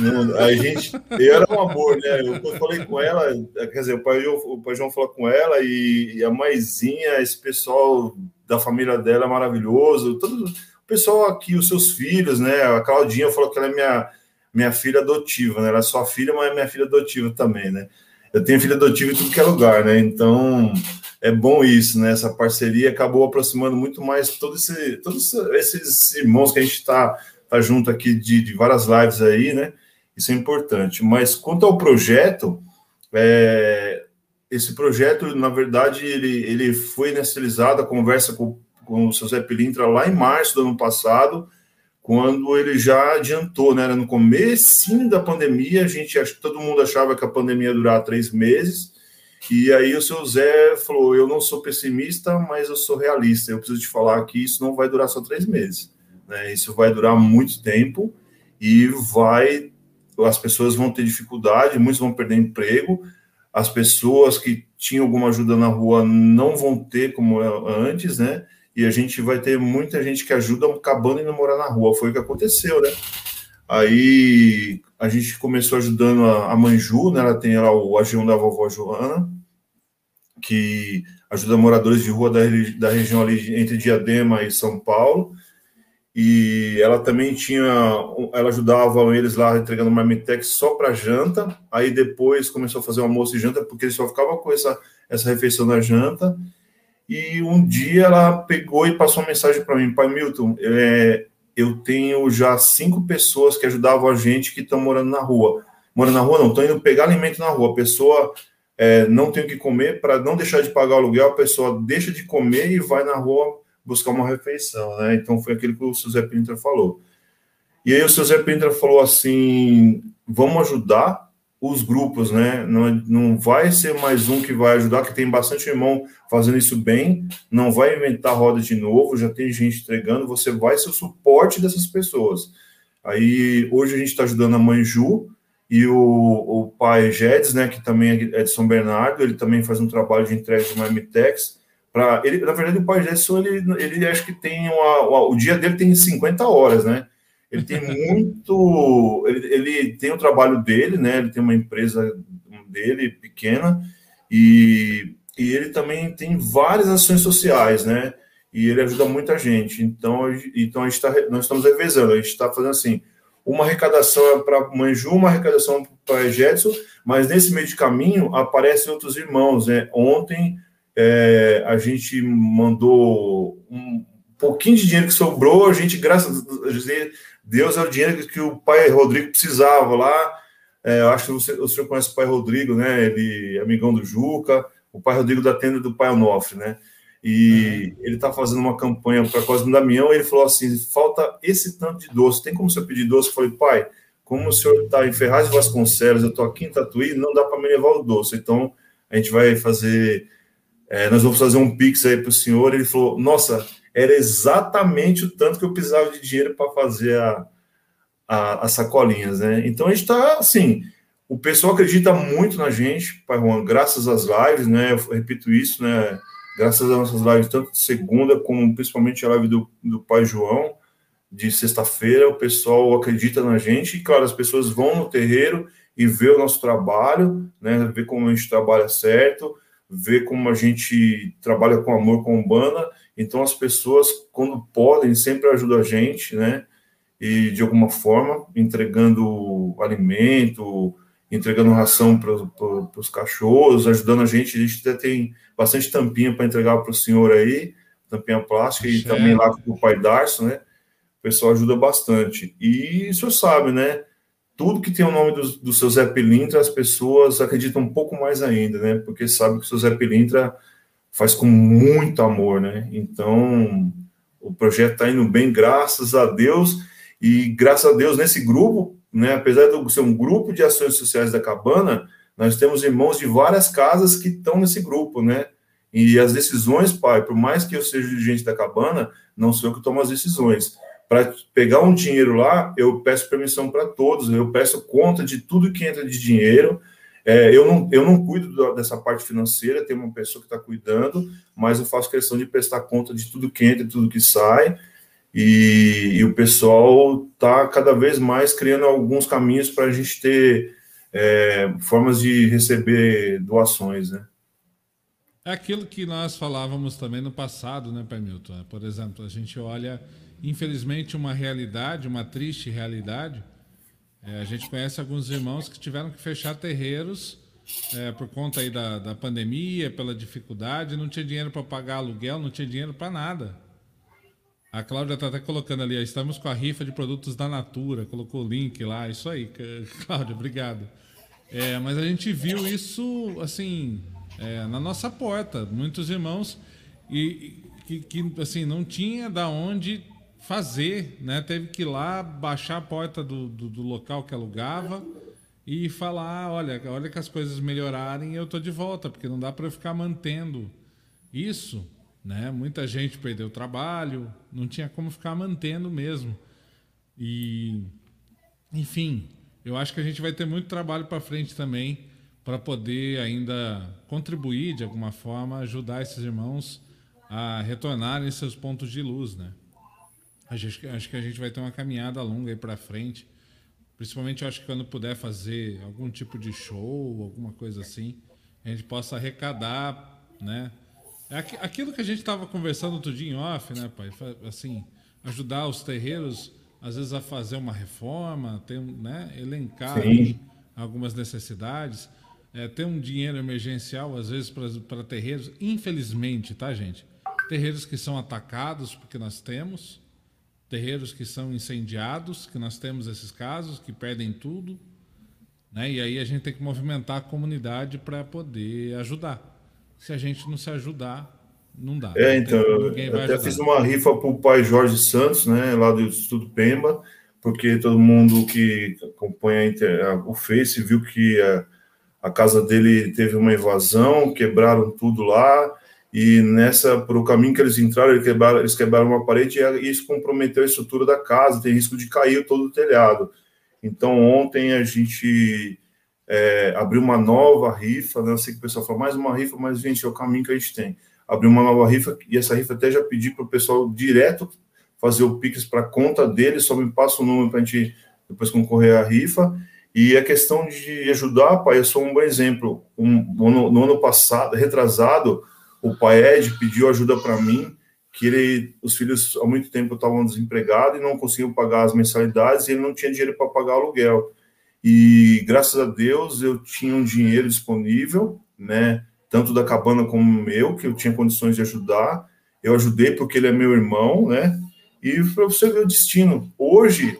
Não, a gente era um amor, né? Eu falei com ela, quer dizer, o pai, o pai João falou com ela e, e, a maisinha, esse pessoal da família dela é maravilhoso. Todo o pessoal aqui, os seus filhos, né? A Claudinha falou que ela é minha, minha filha adotiva, né? Ela é sua filha, mas é minha filha adotiva também, né? Eu tenho filha adotiva em tudo que é lugar, né? Então é bom isso, né? Essa parceria acabou aproximando muito mais todos esse, todos esses irmãos que a gente está tá junto aqui de, de, várias lives aí, né? Isso é importante. Mas quanto ao projeto, é, esse projeto, na verdade, ele, ele foi inicializado a conversa com, com o seu Zé Pilintra lá em março do ano passado quando ele já adiantou, né? No começo da pandemia, a gente todo mundo achava que a pandemia ia durar três meses. E aí o seu Zé falou: eu não sou pessimista, mas eu sou realista. Eu preciso te falar que isso não vai durar só três meses. Né? Isso vai durar muito tempo e vai. As pessoas vão ter dificuldade, muitos vão perder emprego. As pessoas que tinham alguma ajuda na rua não vão ter como antes, né? E a gente vai ter muita gente que ajuda acabando indo morar na rua. Foi o que aconteceu, né? Aí a gente começou ajudando a, a Manju, né? Ela tem lá o agião da vovó Joana, que ajuda moradores de rua da, da região ali entre Diadema e São Paulo. E ela também tinha, ela ajudava eles lá entregando marmitex só para janta. Aí depois começou a fazer almoço e janta, porque eles só ficavam com essa, essa refeição na janta. E um dia ela pegou e passou uma mensagem para mim, pai Milton, é, eu tenho já cinco pessoas que ajudavam a gente que estão morando na rua. Morando na rua não, estão indo pegar alimento na rua. A pessoa é, não tem o que comer, para não deixar de pagar o aluguel, a pessoa deixa de comer e vai na rua buscar uma refeição, né? Então foi aquilo que o Zé Pinter falou. E aí o seu Zé Pinter falou assim, vamos ajudar os grupos, né? Não, não vai ser mais um que vai ajudar, que tem bastante irmão fazendo isso bem, não vai inventar roda de novo, já tem gente entregando, você vai ser o suporte dessas pessoas. Aí hoje a gente está ajudando a mãe Ju e o, o pai Jedes, né, que também é de São Bernardo, ele também faz um trabalho de entrega de Marmitex. Pra, ele, na verdade, o pai Jedson, ele, ele acho que tem uma, o dia dele tem 50 horas, né? Ele tem muito. Ele, ele tem o trabalho dele, né? Ele tem uma empresa dele pequena e, e ele também tem várias ações sociais, né? E ele ajuda muita gente. Então, então a gente tá, nós estamos revezando. A gente está fazendo assim: uma arrecadação é para Manju, uma arrecadação para Jetson, mas nesse meio de caminho aparecem outros irmãos. Né? Ontem é, a gente mandou um pouquinho de dinheiro que sobrou, a gente, graças a Deus, é o dinheiro que o pai Rodrigo precisava lá. É, eu acho que você, o senhor conhece o pai Rodrigo, né? Ele é amigão do Juca, o pai Rodrigo da tenda do pai Onofre, né? E uhum. ele está fazendo uma campanha para Cosme Damião. E ele falou assim: falta esse tanto de doce. Tem como você pedir doce? Eu falei, pai, como o senhor está em Ferraz de Vasconcelos, eu estou aqui em Tatuí, não dá para me levar o doce. Então a gente vai fazer. É, nós vamos fazer um pix aí para o senhor. Ele falou: nossa, era exatamente o tanto que eu precisava de dinheiro para fazer a, a, as sacolinhas, né? Então a gente está assim. O pessoal acredita muito na gente, Pai Juan, graças às lives, né? Eu repito isso, né? Graças às nossas lives, tanto de segunda como principalmente a live do, do Pai João, de sexta-feira, o pessoal acredita na gente e, claro, as pessoas vão no terreiro e vê o nosso trabalho, né? Vê como a gente trabalha certo, vê como a gente trabalha com amor com Umbanda então, as pessoas, quando podem, sempre ajudam a gente, né? E, de alguma forma, entregando alimento, entregando ração para os cachorros, ajudando a gente. A gente até tem bastante tampinha para entregar para o senhor aí, tampinha plástica, e também lá para o pai Darcio, né? O pessoal ajuda bastante. E o senhor sabe, né? Tudo que tem o nome do, do seu Zé Pilintra, as pessoas acreditam um pouco mais ainda, né? Porque sabe que o seu Zé Pilintra faz com muito amor, né? Então, o projeto está indo bem, graças a Deus, e graças a Deus nesse grupo, né, apesar de ser um grupo de ações sociais da Cabana, nós temos irmãos de várias casas que estão nesse grupo, né? E as decisões, pai, por mais que eu seja dirigente da Cabana, não sou eu que tomo as decisões. Para pegar um dinheiro lá, eu peço permissão para todos, eu peço conta de tudo que entra de dinheiro, é, eu, não, eu não cuido dessa parte financeira, tem uma pessoa que está cuidando, mas eu faço questão de prestar conta de tudo que entra e tudo que sai. E, e o pessoal está cada vez mais criando alguns caminhos para a gente ter é, formas de receber doações, né? É aquilo que nós falávamos também no passado, né, Pai Milton? Por exemplo, a gente olha, infelizmente, uma realidade, uma triste realidade, é, a gente conhece alguns irmãos que tiveram que fechar terreiros é, por conta aí da, da pandemia, pela dificuldade, não tinha dinheiro para pagar aluguel, não tinha dinheiro para nada. A Cláudia está até colocando ali, estamos com a rifa de produtos da Natura, colocou o link lá, isso aí, Cláudia, obrigado. É, mas a gente viu isso, assim, é, na nossa porta, muitos irmãos e que, que assim não tinha da onde fazer, né? Teve que ir lá, baixar a porta do, do, do local que alugava e falar, olha, olha que as coisas melhorarem, eu tô de volta, porque não dá para eu ficar mantendo isso, né? Muita gente perdeu o trabalho, não tinha como ficar mantendo mesmo. E enfim, eu acho que a gente vai ter muito trabalho para frente também para poder ainda contribuir de alguma forma, ajudar esses irmãos a retornarem seus pontos de luz, né? Acho, acho que a gente vai ter uma caminhada longa aí para frente. Principalmente, eu acho que quando puder fazer algum tipo de show, alguma coisa assim, a gente possa arrecadar, né? É aquilo que a gente estava conversando outro dia em off, né, pai? Assim, ajudar os terreiros, às vezes, a fazer uma reforma, ter, né, elencar algumas necessidades, é, ter um dinheiro emergencial, às vezes, para terreiros. Infelizmente, tá, gente? Terreiros que são atacados, porque nós temos, terreiros que são incendiados, que nós temos esses casos, que perdem tudo. Né? E aí a gente tem que movimentar a comunidade para poder ajudar. Se a gente não se ajudar, não dá. É, então, eu até ajudar. fiz uma rifa para o pai Jorge Santos, né, lá do Estudo Pemba, porque todo mundo que acompanha o Face viu que a, a casa dele teve uma invasão, quebraram tudo lá, e nessa, por o caminho que eles entraram, eles quebraram, eles quebraram uma parede e isso comprometeu a estrutura da casa, tem risco de cair todo o telhado. Então, ontem a gente é, abrir uma nova rifa, né? Eu sei que o pessoal fala mais uma rifa, mas, gente, é o caminho que a gente tem. Abrir uma nova rifa, e essa rifa até já pedi para o pessoal direto fazer o Pix para conta dele, só me passa o número para a gente depois concorrer à rifa. E a questão de ajudar, pai, eu sou um bom exemplo. Um, no, no, ano passado, retrasado, o pai Ed pediu ajuda para mim, que ele, os filhos há muito tempo estavam desempregados e não conseguiam pagar as mensalidades e ele não tinha dinheiro para pagar aluguel. E graças a Deus eu tinha um dinheiro disponível, né? Tanto da cabana como meu, que eu tinha condições de ajudar. Eu ajudei porque ele é meu irmão, né? E para você ver o destino. Hoje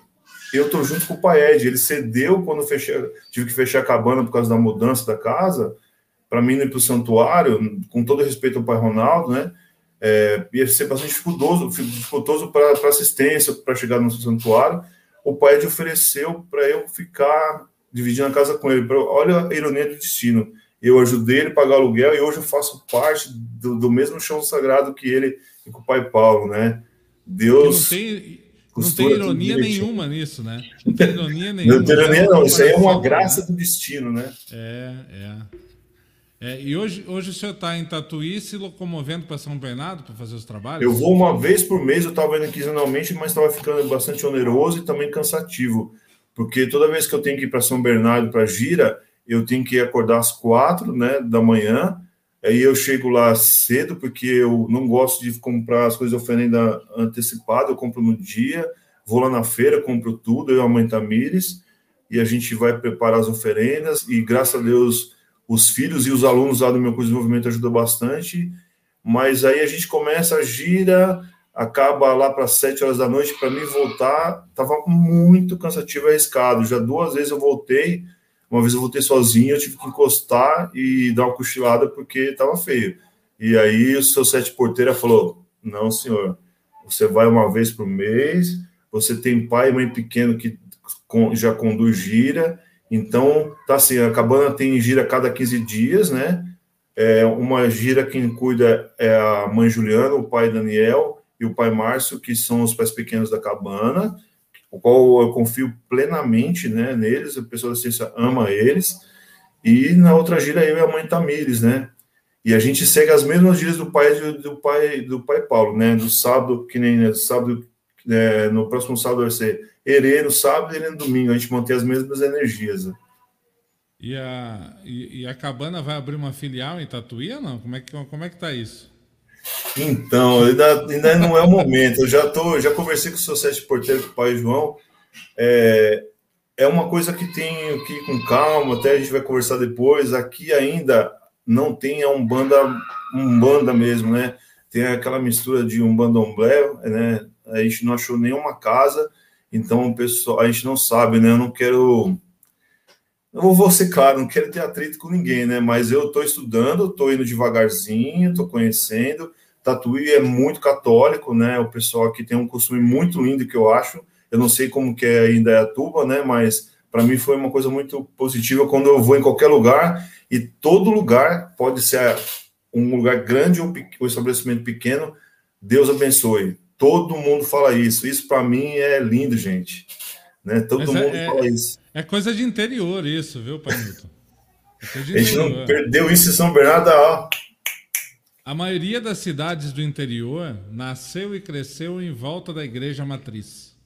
eu estou junto com o pai Ed. Ele cedeu quando fechei, tive que fechar a cabana por causa da mudança da casa, para mim ir para o santuário, com todo respeito ao pai Ronaldo, né? É, ia ser bastante dificultoso, dificultoso para assistência, para chegar no santuário o pai ofereceu para eu ficar dividindo a casa com ele. Olha a ironia do destino. Eu ajudei ele a pagar aluguel e hoje eu faço parte do, do mesmo chão sagrado que ele e com o pai Paulo, né? Deus. Não tem, ironia nenhuma nisso, né? Não tem ironia nenhuma. Não tem ironia, não. Isso aí é uma graça né? do destino, né? É, é. É, e hoje, hoje o senhor está em Tatuí se locomovendo para São Bernardo para fazer os trabalhos? Eu vou uma vez por mês, eu estava indo quinzenalmente, mas estava ficando bastante oneroso e também cansativo. Porque toda vez que eu tenho que ir para São Bernardo para gira, eu tenho que acordar às quatro né, da manhã. Aí eu chego lá cedo, porque eu não gosto de comprar as coisas oferenda antecipada, eu compro no dia, vou lá na feira, compro tudo, eu e a mãe Tamires, e a gente vai preparar as oferendas, e graças a Deus os filhos e os alunos lá do meu curso de desenvolvimento ajudam bastante, mas aí a gente começa a gira, acaba lá para sete horas da noite, para mim voltar, estava muito cansativo e arriscado. Já duas vezes eu voltei, uma vez eu voltei sozinho, eu tive que encostar e dar uma cochilada porque estava feio. E aí o seu sete porteira falou: Não, senhor, você vai uma vez por mês, você tem pai e mãe pequeno que já conduz gira, então, tá assim, a cabana tem gira a cada 15 dias, né? É uma gira quem cuida é a mãe Juliana, o pai Daniel e o pai Márcio, que são os pais pequenos da cabana, o qual eu confio plenamente, né, neles, a pessoa da ciência ama eles. E na outra gira eu e a mãe Tamires, né? E a gente segue as mesmas giras do pai do pai do pai Paulo, né? Do sábado, que nem né, sábado, é, no próximo sábado vai ser Herê no sábado e no domingo. A gente mantém as mesmas energias. Né? E a, e, e, a Cabana vai abrir uma filial em Tatuí ou não? Como é que, como é que tá isso? Então, ainda, ainda não é o momento. Eu já, tô, já conversei com o seu sete porteiro, com o pai João. É, é uma coisa que tem que ir com calma, até a gente vai conversar depois. Aqui ainda não tem a Umbanda, Umbanda mesmo, né? Tem aquela mistura de Umbanda Omblé, né? A gente não achou nenhuma casa então, pessoal, a gente não sabe, né? Eu não quero. Eu vou ser claro, não quero ter atrito com ninguém, né? Mas eu estou estudando, estou indo devagarzinho, estou conhecendo. Tatuí é muito católico, né? O pessoal aqui tem um costume muito lindo que eu acho. Eu não sei como que é ainda a tuba, né? Mas para mim foi uma coisa muito positiva quando eu vou em qualquer lugar e todo lugar pode ser um lugar grande ou um estabelecimento pequeno. Deus abençoe. Todo mundo fala isso. Isso para mim é lindo, gente. Né? Todo Mas mundo é, fala isso. É coisa de interior isso, viu, Pai Milton? É a gente não perdeu isso em São Bernardo, ó. A maioria das cidades do interior nasceu e cresceu em volta da igreja matriz.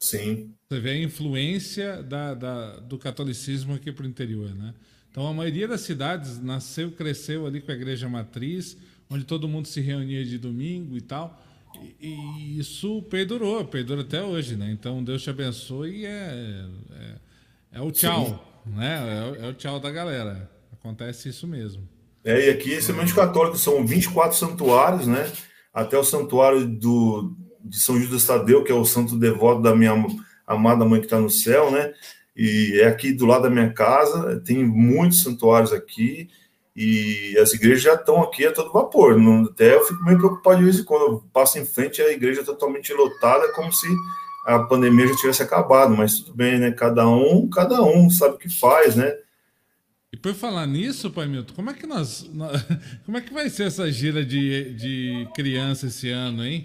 Sim. Você vê a influência da, da, do catolicismo aqui para o interior, né? Então a maioria das cidades nasceu, cresceu ali com a igreja matriz, onde todo mundo se reunia de domingo e tal. E, e isso perdurou, perdura até hoje, né? Então Deus te abençoe e é, é, é o tchau, Sim. né? É, é, o tchau da galera. Acontece isso mesmo. É, e aqui, semente católico, são 24 santuários, né? Até o santuário do, de São Judas Tadeu, que é o santo devoto da minha amada mãe que está no céu, né? E é aqui do lado da minha casa, tem muitos santuários aqui, e as igrejas já estão aqui a todo vapor. Não, até eu fico meio preocupado de vez em quando eu passo em frente a igreja totalmente lotada, como se a pandemia já tivesse acabado, mas tudo bem, né? Cada um, cada um sabe o que faz, né? E por falar nisso, Pai Milton, como é que nós, como é que vai ser essa gira de, de criança esse ano, hein?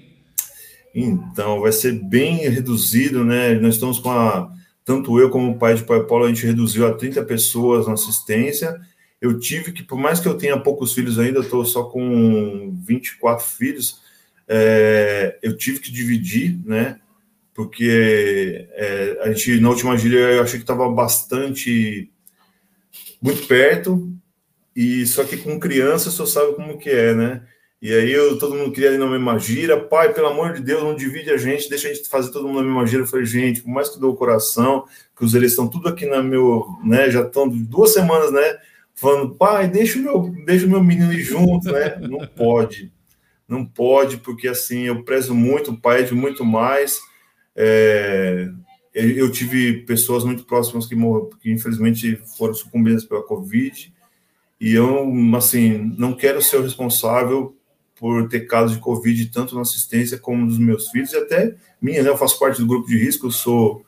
Então, vai ser bem reduzido, né? Nós estamos com a. Tanto eu como o pai de Pai Paulo, a gente reduziu a 30 pessoas na assistência. Eu tive que, por mais que eu tenha poucos filhos ainda, estou só com 24 filhos, é, eu tive que dividir, né? Porque é, a gente, na última gira, eu achei que estava bastante. muito perto, e só que com criança só sabe como que é, né? E aí eu, todo mundo queria ir na mesma gira. Pai, pelo amor de Deus, não divide a gente, deixa a gente fazer todo mundo na mesma gira. Eu falei, gente, por mais que dou o coração, que os eles estão tudo aqui na meu, né? Já estão duas semanas, né? Falando, pai, deixa o meu, deixa o meu menino ir junto, né? Não pode, não pode, porque assim eu prezo muito, o pai de muito mais. É, eu tive pessoas muito próximas que, que infelizmente foram sucumbidas pela Covid. E eu, assim, não quero ser o responsável por ter casos de Covid, tanto na assistência como dos meus filhos, e até minha, né? Eu faço parte do grupo de risco, eu sou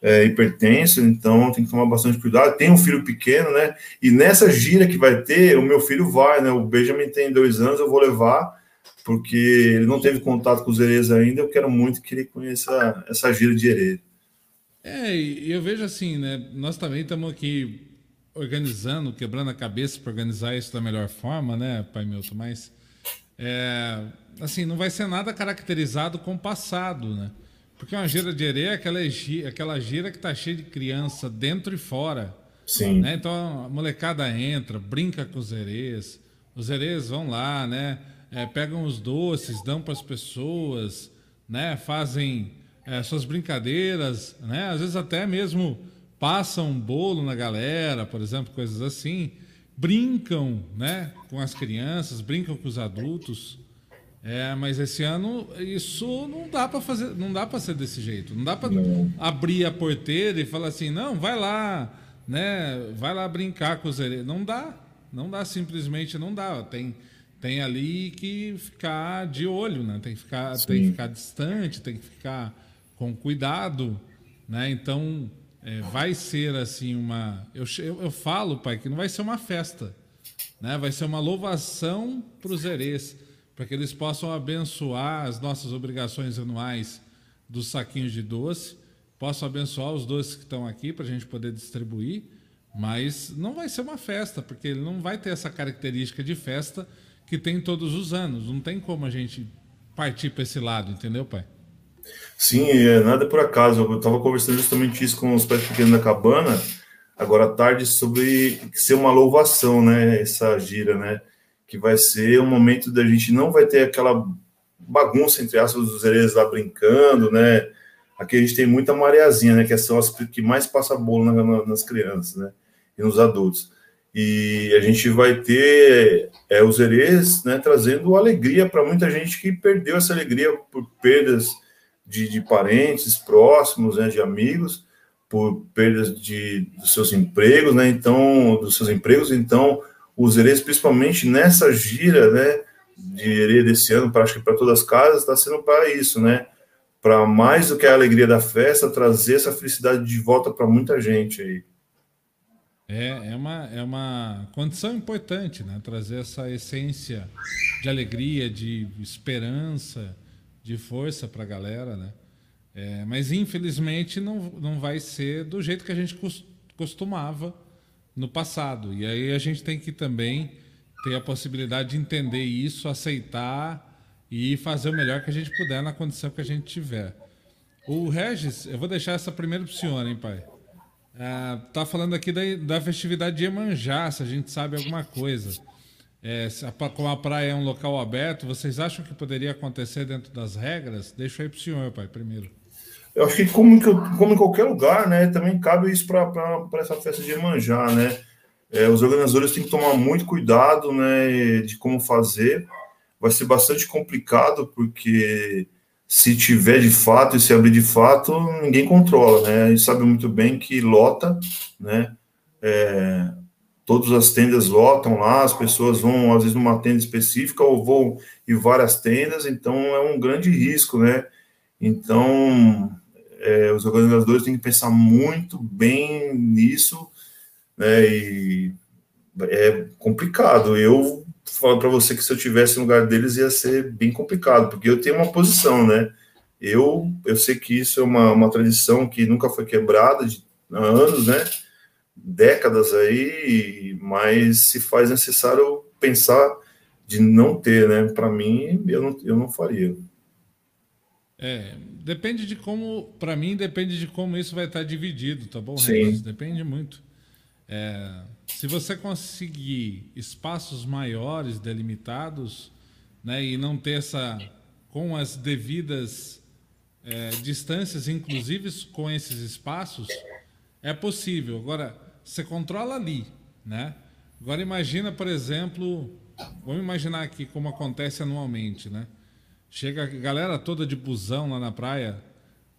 é, então tem que tomar bastante cuidado. Tenho um filho pequeno, né? E nessa gira que vai ter, o meu filho vai, né? O Benjamin tem dois anos, eu vou levar, porque ele não teve contato com os herês ainda, eu quero muito que ele conheça essa gira de herê. É, e eu vejo assim, né? Nós também estamos aqui organizando, quebrando a cabeça para organizar isso da melhor forma, né, Pai Milton? Mas é, assim, não vai ser nada caracterizado com o passado, né? Porque uma gira de areia é aquela, aquela gira que está cheia de criança dentro e fora. Sim. Né? Então a molecada entra, brinca com os herês, os herês vão lá, né? É, pegam os doces, dão para as pessoas, né? Fazem é, suas brincadeiras, né? Às vezes até mesmo passam um bolo na galera, por exemplo, coisas assim brincam né, com as crianças, brincam com os adultos. É, mas esse ano isso não dá para fazer, não dá para ser desse jeito. Não dá para abrir a porteira e falar assim, não, vai lá, né, vai lá brincar com os não dá, não dá simplesmente não dá. Tem tem ali que ficar de olho, né? Tem que ficar, tem que ficar distante, tem que ficar com cuidado, né? Então é, vai ser assim uma. Eu, eu, eu, falo, pai, que não vai ser uma festa, né? Vai ser uma louvação para os herês, para que eles possam abençoar as nossas obrigações anuais dos saquinhos de doce, possam abençoar os doces que estão aqui para a gente poder distribuir, mas não vai ser uma festa, porque ele não vai ter essa característica de festa que tem todos os anos. Não tem como a gente partir para esse lado, entendeu, pai? Sim, é nada por acaso. Eu estava conversando justamente isso com os pés pequenos da cabana, agora à tarde, sobre ser uma louvação, né? Essa gira, né? Que vai ser um momento da gente não vai ter aquela bagunça, entre aspas, dos herês lá brincando, né? Aqui a gente tem muita mareazinha, né? Que são as que mais passa bolo na, nas crianças, né? E nos adultos. E a gente vai ter é, os herês, né? Trazendo alegria para muita gente que perdeu essa alegria por perdas de, de parentes próximos, né, de amigos, por perdas de, dos seus empregos, né, então, dos seus empregos, então, os herês, principalmente nessa gira, né, de herê desse ano, para, acho que para todas as casas, está sendo para isso, né, para mais do que a alegria da festa, trazer essa felicidade de volta para muita gente aí. É, é, uma, é uma condição importante, né? Trazer essa essência de alegria, de esperança, de força para a galera, né? É, mas infelizmente não, não vai ser do jeito que a gente costumava no passado. E aí a gente tem que também ter a possibilidade de entender isso, aceitar e fazer o melhor que a gente puder na condição que a gente tiver. O Regis, eu vou deixar essa primeira para o senhor, hein, pai? É, tá falando aqui da, da festividade de Iemanjá, se a gente sabe alguma coisa. É, como a praia é um local aberto, vocês acham que poderia acontecer dentro das regras? Deixa aí para o senhor, pai, primeiro. Eu acho que como, como em qualquer lugar, né, também cabe isso para essa festa de Iemanjá, né? É, os organizadores têm que tomar muito cuidado, né, de como fazer. Vai ser bastante complicado porque se tiver de fato e se abrir de fato, ninguém controla, né? A gente sabe muito bem que lota, né? É, todas as tendas lotam lá, as pessoas vão às vezes numa tenda específica ou vão em várias tendas, então é um grande risco, né? Então é, os organizadores têm que pensar muito bem nisso, né? E é complicado. Eu falo para você que se eu tivesse no lugar deles ia ser bem complicado, porque eu tenho uma posição, né? Eu, eu sei que isso é uma, uma tradição que nunca foi quebrada de há anos, né? Décadas aí, mas se faz necessário pensar de não ter, né? Para mim, eu não, eu não faria. É, depende de como, para mim, depende de como isso vai estar dividido, tá bom. Regis? Depende muito. É, se você conseguir espaços maiores delimitados, né, e não ter essa com as devidas é, distâncias, inclusive com esses espaços, é possível. Agora, você controla ali, né? Agora imagina, por exemplo, vamos imaginar aqui como acontece anualmente, né? Chega a galera toda de busão lá na praia,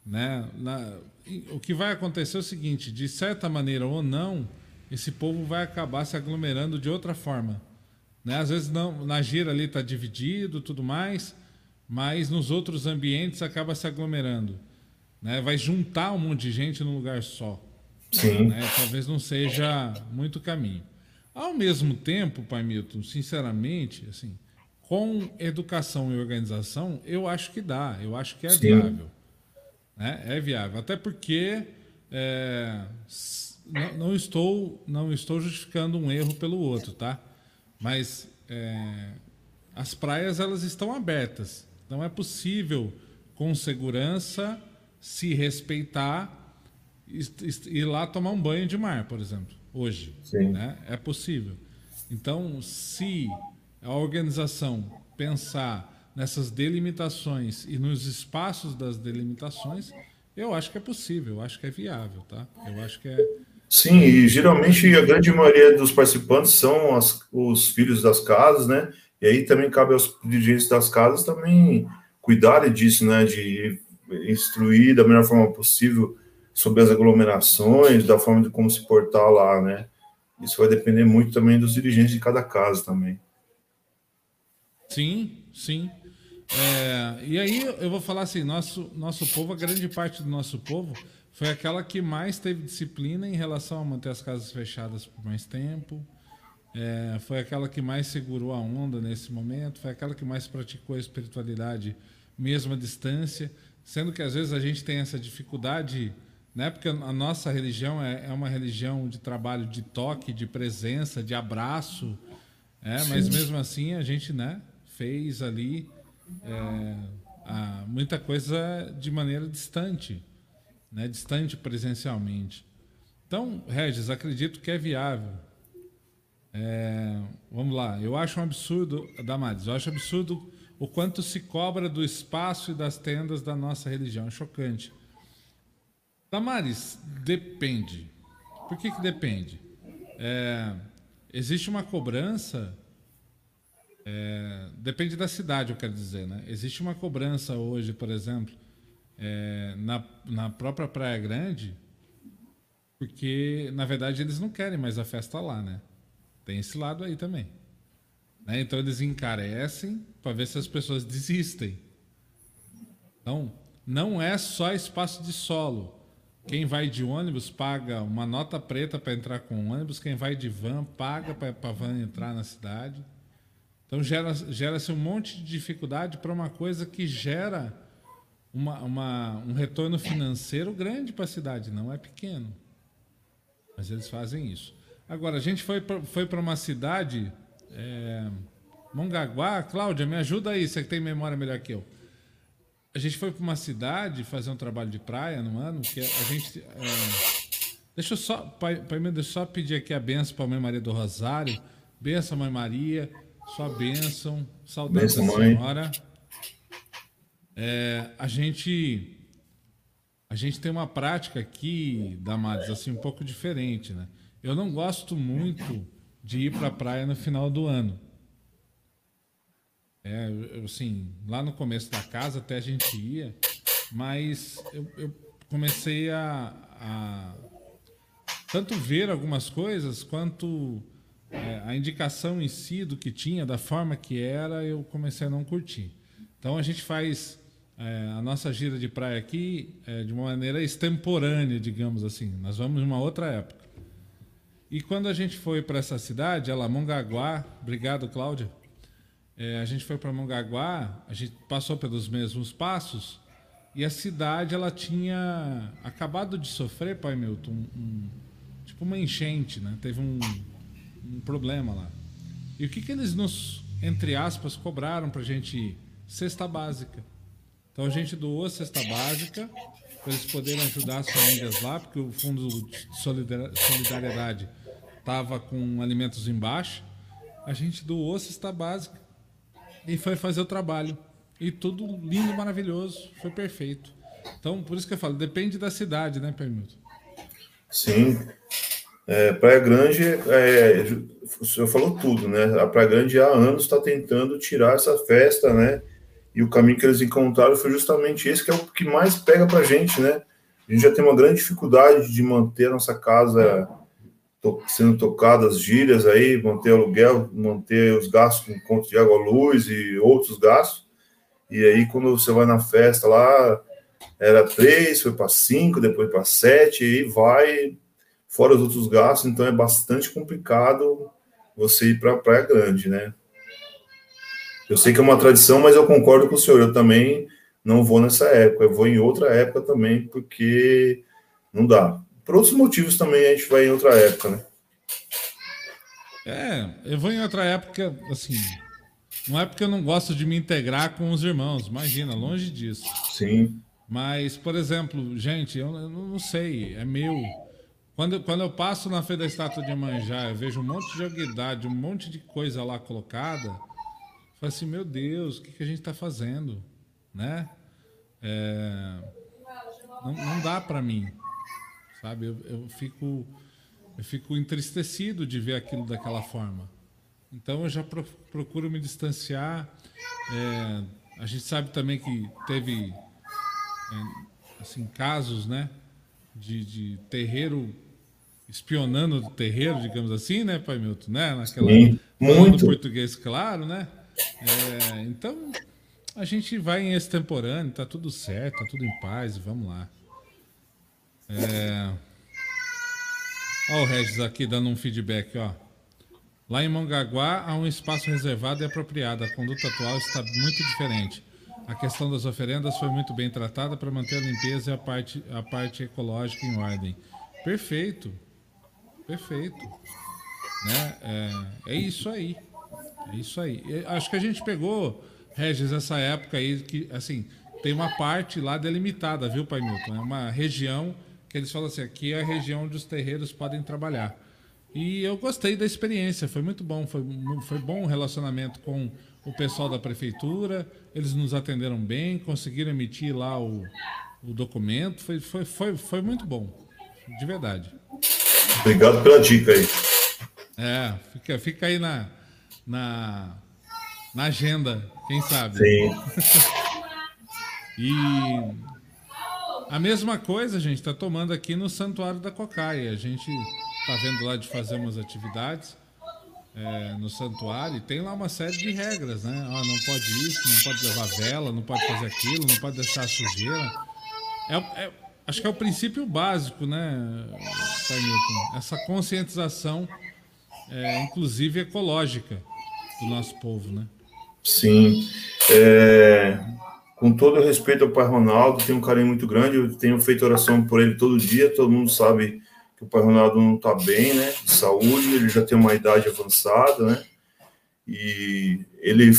né? Na, o que vai acontecer é o seguinte, de certa maneira ou não, esse povo vai acabar se aglomerando de outra forma. Né? Às vezes não, na gira ali está dividido, tudo mais, mas nos outros ambientes acaba se aglomerando. Né? Vai juntar um monte de gente num lugar só. Sim. Né? Talvez não seja muito caminho. Ao mesmo tempo, Pai Milton, sinceramente, assim, com educação e organização, eu acho que dá, eu acho que é Sim. viável. Né? É viável. Até porque é, não, não, estou, não estou justificando um erro pelo outro, tá? Mas é, as praias elas estão abertas. Não é possível, com segurança, se respeitar e ir lá tomar um banho de mar, por exemplo, hoje. Sim. Né? É possível. Então, se a organização pensar nessas delimitações e nos espaços das delimitações, eu acho que é possível, eu acho que é viável, tá? Eu acho que é, Sim, e geralmente a grande maioria dos participantes são as, os filhos das casas, né? E aí também cabe aos dirigentes das casas também cuidarem disso, né? De instruir da melhor forma possível sobre as aglomerações, da forma de como se portar lá, né? Isso vai depender muito também dos dirigentes de cada casa também. Sim, sim. É, e aí eu vou falar assim, nosso, nosso povo, a grande parte do nosso povo foi aquela que mais teve disciplina em relação a manter as casas fechadas por mais tempo. É, foi aquela que mais segurou a onda nesse momento. Foi aquela que mais praticou a espiritualidade mesmo à distância. Sendo que às vezes a gente tem essa dificuldade, né? porque a nossa religião é, é uma religião de trabalho de toque, de presença, de abraço. É, mas mesmo assim a gente né, fez ali é, a, muita coisa de maneira distante né, distante presencialmente. Então, Regis, acredito que é viável. É, vamos lá, eu acho um absurdo, Damares, eu acho absurdo o quanto se cobra do espaço e das tendas da nossa religião. É chocante. Damares, depende. Por que, que depende? É, existe uma cobrança. É, depende da cidade, eu quero dizer. Né? Existe uma cobrança hoje, por exemplo, é, na, na própria Praia Grande, porque na verdade eles não querem mais a festa lá, né? Tem esse lado aí também. Né? Então eles encarecem para ver se as pessoas desistem. Então, não é só espaço de solo. Quem vai de ônibus paga uma nota preta para entrar com o ônibus, quem vai de van paga para a van entrar na cidade. Então gera-se gera um monte de dificuldade para uma coisa que gera uma, uma, um retorno financeiro grande para a cidade, não é pequeno. Mas eles fazem isso. Agora, a gente foi para foi uma cidade É, Mongaguá, Cláudia, me ajuda aí, você que tem memória melhor que eu. A gente foi para uma cidade fazer um trabalho de praia no ano, que a gente. É, deixa eu só, pai, pai deixa eu só pedir aqui a benção para a Mãe Maria do Rosário. Benção, Mãe Maria, sua bênção, saudade da senhora. É, a gente a gente tem uma prática aqui, Damares, assim, um pouco diferente, né? Eu não gosto muito de ir para a praia no final do ano. É, assim, lá no começo da casa até a gente ia, mas eu, eu comecei a, a, tanto ver algumas coisas quanto é, a indicação em si do que tinha, da forma que era, eu comecei a não curtir. Então a gente faz é, a nossa gira de praia aqui é de uma maneira extemporânea, digamos assim. Nós vamos numa outra época. E quando a gente foi para essa cidade, ela Mongaguá, obrigado Cláudia. É, a gente foi para Mongaguá, a gente passou pelos mesmos passos e a cidade ela tinha acabado de sofrer, pai Milton, um, um, tipo uma enchente, né? Teve um, um problema lá. E o que, que eles nos, entre aspas, cobraram para a gente ir? Cesta básica. Então a gente doou a cesta básica para eles poderem ajudar as famílias lá, porque o Fundo de Solidariedade estava com alimentos embaixo. A gente doou a cesta básica e foi fazer o trabalho. E tudo lindo, maravilhoso, foi perfeito. Então, por isso que eu falo, depende da cidade, né, Permilton? Sim. É, Praia Grande, é, o senhor falou tudo, né? A Praia Grande há anos está tentando tirar essa festa, né? E o caminho que eles encontraram foi justamente esse, que é o que mais pega para a gente, né? A gente já tem uma grande dificuldade de manter a nossa casa sendo tocada, as gírias aí, manter aluguel, manter os gastos com conta de água, luz e outros gastos. E aí, quando você vai na festa lá, era três, foi para cinco, depois para sete, e vai, fora os outros gastos, então é bastante complicado você ir para a Praia Grande, né? Eu sei que é uma tradição, mas eu concordo com o senhor. Eu também não vou nessa época. Eu vou em outra época também, porque não dá. Por outros motivos também a gente vai em outra época, né? É, eu vou em outra época, assim. Não é porque eu não gosto de me integrar com os irmãos, imagina, longe disso. Sim. Mas, por exemplo, gente, eu, eu não sei, é meu. Quando, quando eu passo na Feira da Estátua de Manjá, eu vejo um monte de alguidade, um monte de coisa lá colocada. Falei assim, meu Deus, o que, que a gente está fazendo? Né? É, não, não dá para mim, sabe? Eu, eu, fico, eu fico entristecido de ver aquilo daquela forma. Então eu já pro, procuro me distanciar. É, a gente sabe também que teve é, assim, casos, né? De, de terreiro espionando do terreiro, digamos assim, né, Pai Milton? Né? Naquela, Sim, muito. português, claro, né? É, então, a gente vai em extemporâneo, tá tudo certo, tá tudo em paz, vamos lá. É... Ó o Regis aqui dando um feedback, ó. Lá em Mongaguá há um espaço reservado e apropriado. A conduta atual está muito diferente. A questão das oferendas foi muito bem tratada para manter a limpeza e a parte, a parte ecológica em ordem. Perfeito. Perfeito. Né? É, é isso aí. É isso aí. Acho que a gente pegou, Regis, essa época aí que, assim, tem uma parte lá delimitada, viu, Pai Milton? É uma região que eles falam assim, aqui é a região onde os terreiros podem trabalhar. E eu gostei da experiência, foi muito bom, foi, foi bom o relacionamento com o pessoal da prefeitura, eles nos atenderam bem, conseguiram emitir lá o, o documento, foi, foi, foi, foi muito bom, de verdade. Obrigado pela dica aí. É, fica, fica aí na, na, na agenda, quem sabe. Sim. e a mesma coisa a gente está tomando aqui no Santuário da Cocaia. A gente está vendo lá de fazer umas atividades é, no santuário e tem lá uma série de regras, né? Ah, não pode isso, não pode levar vela, não pode fazer aquilo, não pode deixar sujeira. É, é, acho que é o princípio básico, né? Essa conscientização, é, inclusive ecológica do nosso povo, né? Sim. É, com todo respeito ao pai Ronaldo, tenho um carinho muito grande, eu tenho feito oração por ele todo dia, todo mundo sabe que o pai Ronaldo não está bem, né, de saúde, ele já tem uma idade avançada, né, e ele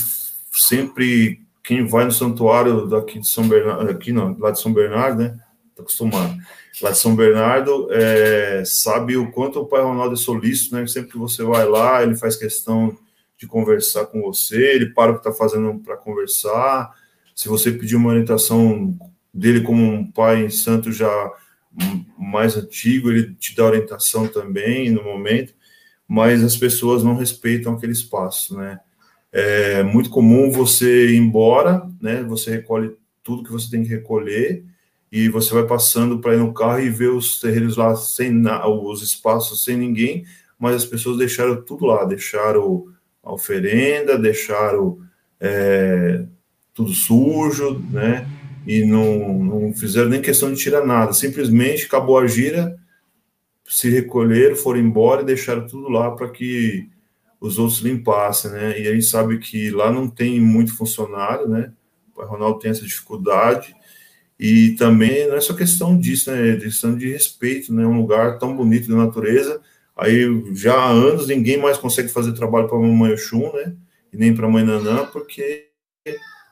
sempre, quem vai no santuário daqui de São Bernardo, aqui não, lá de São Bernardo, né? Tá acostumado. Lá de São Bernardo, é, sabe o quanto o pai Ronaldo é solícito, né? Sempre que você vai lá, ele faz questão de conversar com você, ele para o que está fazendo para conversar. Se você pedir uma orientação dele como um pai santo já mais antigo, ele te dá orientação também no momento mas as pessoas não respeitam aquele espaço, né? É muito comum você ir embora, né? Você recolhe tudo que você tem que recolher e você vai passando para ir no carro e ver os terreiros lá sem os espaços sem ninguém, mas as pessoas deixaram tudo lá, deixaram a oferenda, deixaram é, tudo sujo, né? E não, não fizeram nem questão de tirar nada, simplesmente acabou a gira, se recolheram, foram embora e deixaram tudo lá para que os outros limpassem, né? E a gente sabe que lá não tem muito funcionário, né? O Ronaldo tem essa dificuldade e também não é só questão disso, né? É questão de respeito, né? Um lugar tão bonito da natureza. Aí já há anos ninguém mais consegue fazer trabalho para a mamãe Oxum, né? E nem para a mãe Nanã, porque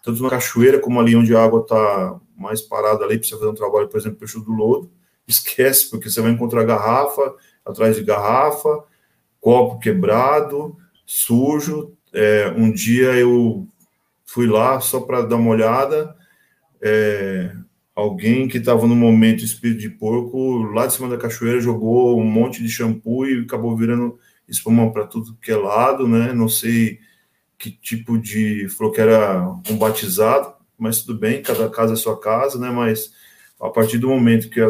tanto na cachoeira como ali onde a água está mais parada ali, precisa fazer um trabalho, por exemplo, peixe do lodo esquece, porque você vai encontrar garrafa atrás de garrafa, copo quebrado, sujo. É, um dia eu fui lá só para dar uma olhada. É, alguém que estava no momento espírito de porco, lá de cima da cachoeira, jogou um monte de shampoo e acabou virando espuma para tudo que é lado, né? Não sei que tipo de. Falou que era um batizado, mas tudo bem, cada casa é sua casa, né? Mas a partir do momento que a,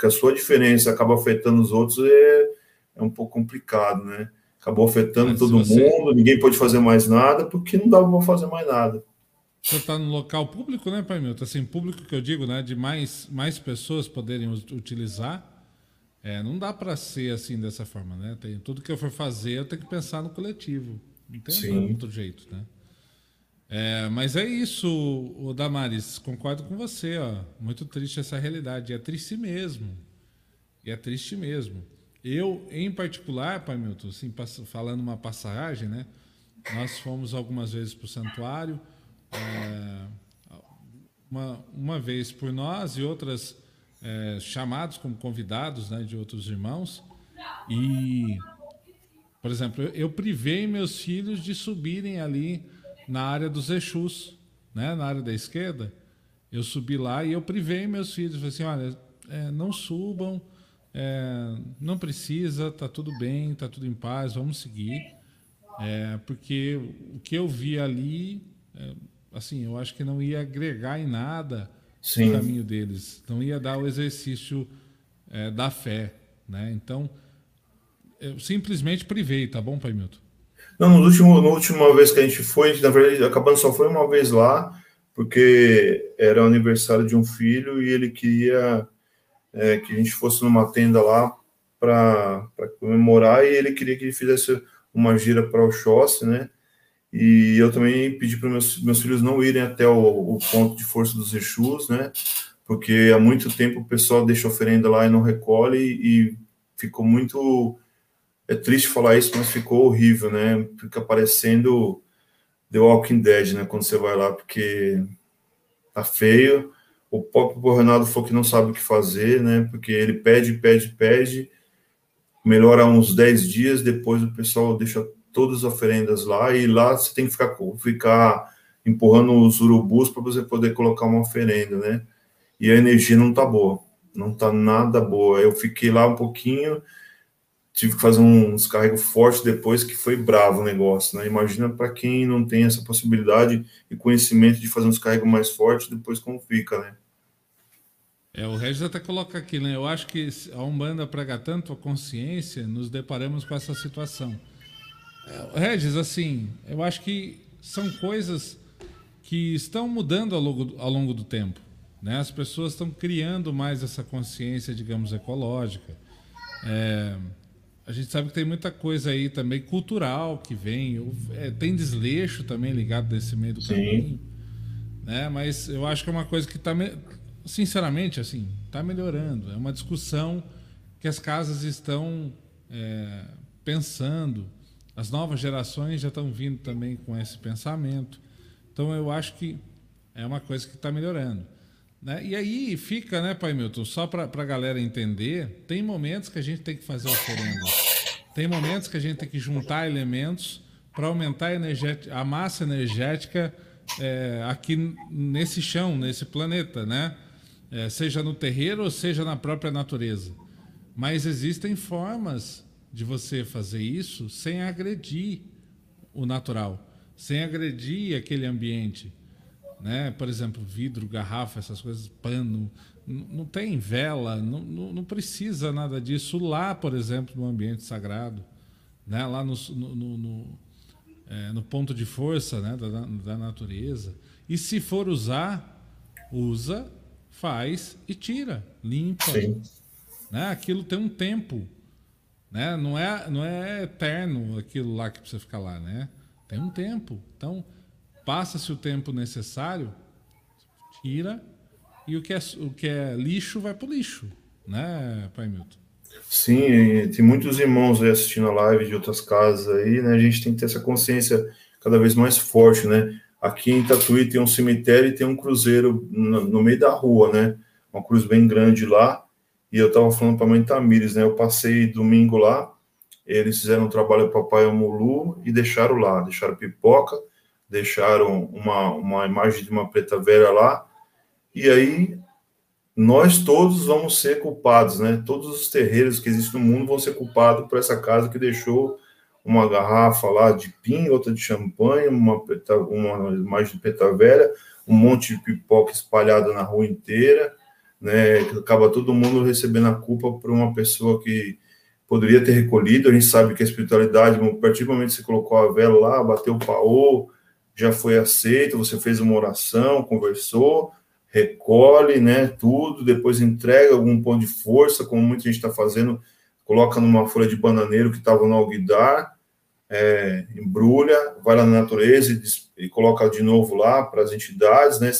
que a sua diferença acaba afetando os outros, é, é um pouco complicado, né? Acabou afetando Mas todo você... mundo, ninguém pode fazer mais nada, porque não dava para fazer mais nada. Você está no local público, né, Pai Milton? Assim, público que eu digo, né? De mais, mais pessoas poderem utilizar. É, não dá para ser assim dessa forma, né? Tem, tudo que eu for fazer, eu tenho que pensar no coletivo. Não tem Sim. outro jeito, né? É, mas é isso, o Damaris, concordo com você, ó. Muito triste essa realidade. É triste mesmo. E é triste mesmo. Eu, em particular, Pai Milton, assim, falando uma passagem, né? Nós fomos algumas vezes para o santuário, é, uma, uma vez por nós e outras é, chamados como convidados né, de outros irmãos. E, por exemplo, eu, privei meus filhos de subirem ali na área dos Exus, né? na área da esquerda. Eu subi lá e eu privei meus filhos. Falei assim: olha, é, não subam, é, não precisa, tá tudo bem, tá tudo em paz, vamos seguir. É, porque o que eu vi ali, é, assim, eu acho que não ia agregar em nada Sim. no caminho deles, não ia dar o exercício é, da fé. Né? Então, eu simplesmente privei, tá bom, Pai Milton? Não, no último, na última vez que a gente foi, na verdade, acabando só foi uma vez lá, porque era o aniversário de um filho e ele queria é, que a gente fosse numa tenda lá para comemorar e ele queria que ele fizesse uma gira para o Oxóssi, né? E eu também pedi para meus, meus filhos não irem até o, o, ponto de força dos Exus, né? Porque há muito tempo o pessoal deixa oferenda lá e não recolhe e ficou muito é triste falar isso, mas ficou horrível, né? Fica parecendo The Walking Dead, né? Quando você vai lá, porque tá feio. O próprio Ronaldo falou que não sabe o que fazer, né? Porque ele pede, pede, pede, melhora uns 10 dias, depois o pessoal deixa todas as oferendas lá, e lá você tem que ficar, ficar empurrando os urubus para você poder colocar uma oferenda, né? E a energia não tá boa, não tá nada boa. Eu fiquei lá um pouquinho, tive que fazer um descarrego forte depois que foi bravo o negócio, né? Imagina para quem não tem essa possibilidade e conhecimento de fazer um descarrego mais forte, depois como fica, né? É, o Regis até coloca aqui, né? Eu acho que a Umbanda prega tanto a consciência, nos deparamos com essa situação. É, Regis, assim, eu acho que são coisas que estão mudando ao longo, ao longo do tempo. Né? As pessoas estão criando mais essa consciência, digamos, ecológica. É, a gente sabe que tem muita coisa aí também cultural que vem, é, tem desleixo também ligado nesse meio do Sim. caminho, né? Mas eu acho que é uma coisa que está, sinceramente, assim, está melhorando. É uma discussão que as casas estão é, pensando As novas gerações já estão vindo também com esse pensamento. Então eu acho que é uma coisa que está melhorando. Né? E aí fica, né, Pai Milton, só para a galera entender, tem momentos que a gente tem que fazer oferenda. Tem momentos que a gente tem que juntar elementos para aumentar a, a, massa energética é, aqui nesse chão, nesse planeta, né? É, seja no terreiro ou seja na própria natureza. Mas existem formas de você fazer isso sem agredir o natural, sem agredir aquele ambiente. Né? Por exemplo, vidro, garrafa, essas coisas, pano. Não tem vela, não, não, não precisa nada disso lá, por exemplo, no ambiente sagrado, né? lá no, no, no, é, no ponto de força né? da, da natureza. E se for usar, usa, faz e tira, limpa. Sim. Né? Aquilo tem um tempo. Né? Não, é, não é eterno aquilo lá que precisa ficar lá. Né? Tem um tempo. Então, passa-se o tempo necessário, tira, e o que é, o que é lixo vai para o lixo. Né, Pai Milton? Sim, tem muitos irmãos aí assistindo a live de outras casas aí, né? A gente tem que ter essa consciência cada vez mais forte, né? Aqui em Tatuí tem um cemitério e tem um cruzeiro no, no meio da rua, né? Uma cruz bem grande lá. E eu estava falando para a mãe Tamires, né? Eu passei domingo lá, eles fizeram um trabalho para Papai Amulu e deixaram lá, deixaram pipoca, deixaram uma, uma imagem de uma preta velha lá, e aí nós todos vamos ser culpados, né? Todos os terreiros que existem no mundo vão ser culpados por essa casa que deixou uma garrafa lá de pinga, outra de champanhe, uma, uma imagem de preta velha, um monte de pipoca espalhada na rua inteira, né? Acaba todo mundo recebendo a culpa por uma pessoa que poderia ter recolhido. A gente sabe que a espiritualidade, a partir do momento que você colocou a vela lá, bateu o paô, já foi aceito, você fez uma oração, conversou, recolhe, né, tudo, depois entrega algum ponto de força, como muita gente está fazendo, coloca numa folha de bananeiro que estava no alguidar, é, embrulha, vai lá na natureza e, e coloca de novo lá para as entidades, né,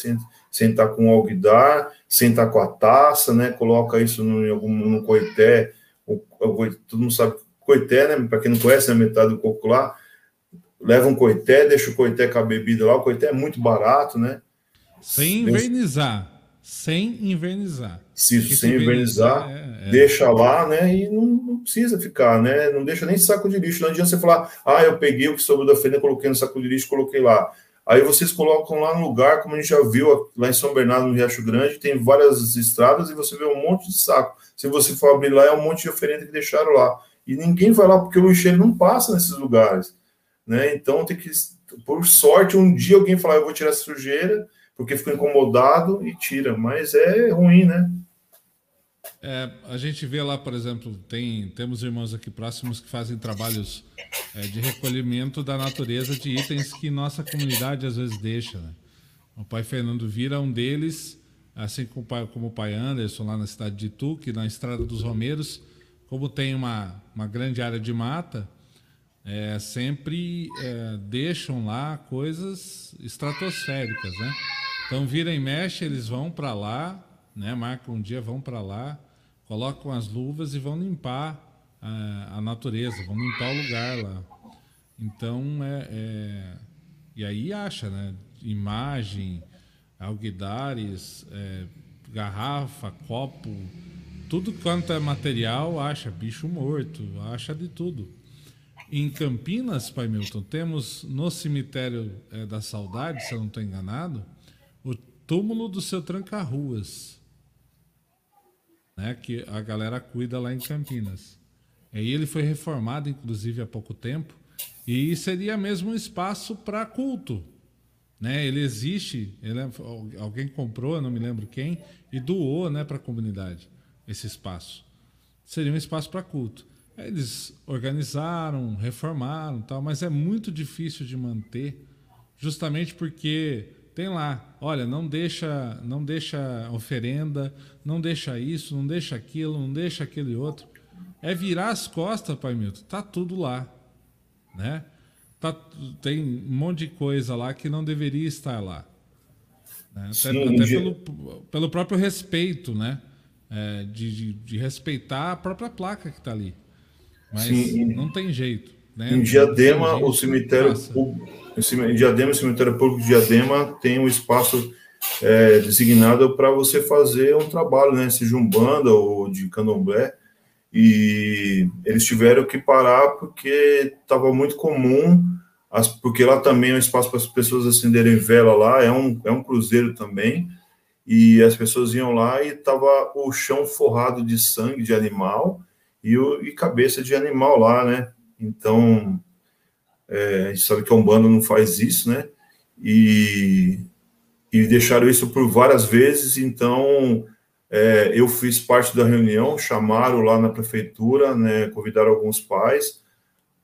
sentar com o alguidar, sentar com a taça, né? Coloca isso no, em algum, no coité, o, o, todo mundo sabe coité, né? Para quem não conhece, é metade do coco lá. Leva um coité, deixa o coité com a bebida lá. O coité é muito barato, né? Sem invernizar. Sem invernizar. Se, sem invernizar, é, é... deixa lá, né? E não, não, precisa ficar, né? Não deixa nem saco de lixo. Não adianta você falar, ah, eu peguei o que sobrou da feira, coloquei no saco de lixo, coloquei lá. Aí vocês colocam lá no lugar, como a gente já viu lá em São Bernardo, no Riacho Grande, tem várias estradas e você vê um monte de saco. Se você for abrir lá, é um monte de oferenda que deixaram lá. E ninguém vai lá porque o lixeiro não passa nesses lugares. Né? Então tem que, por sorte, um dia alguém falar, eu vou tirar essa sujeira, porque ficou incomodado e tira. Mas é ruim, né? É, a gente vê lá, por exemplo, tem, temos irmãos aqui próximos que fazem trabalhos é, de recolhimento da natureza de itens que nossa comunidade às vezes deixa. Né? O pai Fernando Vira é um deles, assim como o, pai, como o pai Anderson lá na cidade de Itu, que na Estrada dos Romeiros, como tem uma, uma grande área de mata, é, sempre é, deixam lá coisas estratosféricas, né? Então vira e mexe, eles vão para lá, né? Marcam um dia, vão para lá, colocam as luvas e vão limpar a, a natureza, vão limpar o lugar lá. Então, é, é, e aí acha, né? Imagem, alguidares, é, garrafa, copo, tudo quanto é material, acha bicho morto, acha de tudo. Em Campinas, Pai Milton, temos no cemitério é, da Saudade, se eu não estou enganado, o túmulo do seu tranca-ruas né, que a galera cuida lá em Campinas. Aí ele foi reformado, inclusive, há pouco tempo, e seria mesmo um espaço para culto. Né? Ele existe, ele é, alguém comprou, não me lembro quem, e doou né, para a comunidade esse espaço. Seria um espaço para culto. Eles organizaram, reformaram, tal, mas é muito difícil de manter, justamente porque tem lá, olha, não deixa, não deixa oferenda, não deixa isso, não deixa aquilo, não deixa aquele outro. É virar as costas, Pai Milton, tá tudo lá, né? Tá, tem um monte de coisa lá que não deveria estar lá. Né? Até, Sim, até pelo, pelo próprio respeito, né? É, de, de, de, respeitar a própria placa que está ali. Mas Sim. não tem jeito. Né? Em Diadema, o cemitério público, em Diadema, o cemitério público de Diadema tem um espaço é, designado para você fazer um trabalho, né? Seja um banda ou de candomblé. E eles tiveram que parar porque estava muito comum, as, porque lá também é um espaço para as pessoas acenderem vela lá, é um, é um cruzeiro também. E as pessoas iam lá e tava o chão forrado de sangue de animal e, o, e cabeça de animal lá, né? Então, é, a gente sabe que a Umbanda não faz isso, né? E, e deixaram isso por várias vezes, então é, eu fiz parte da reunião, chamaram lá na prefeitura, né, convidaram alguns pais,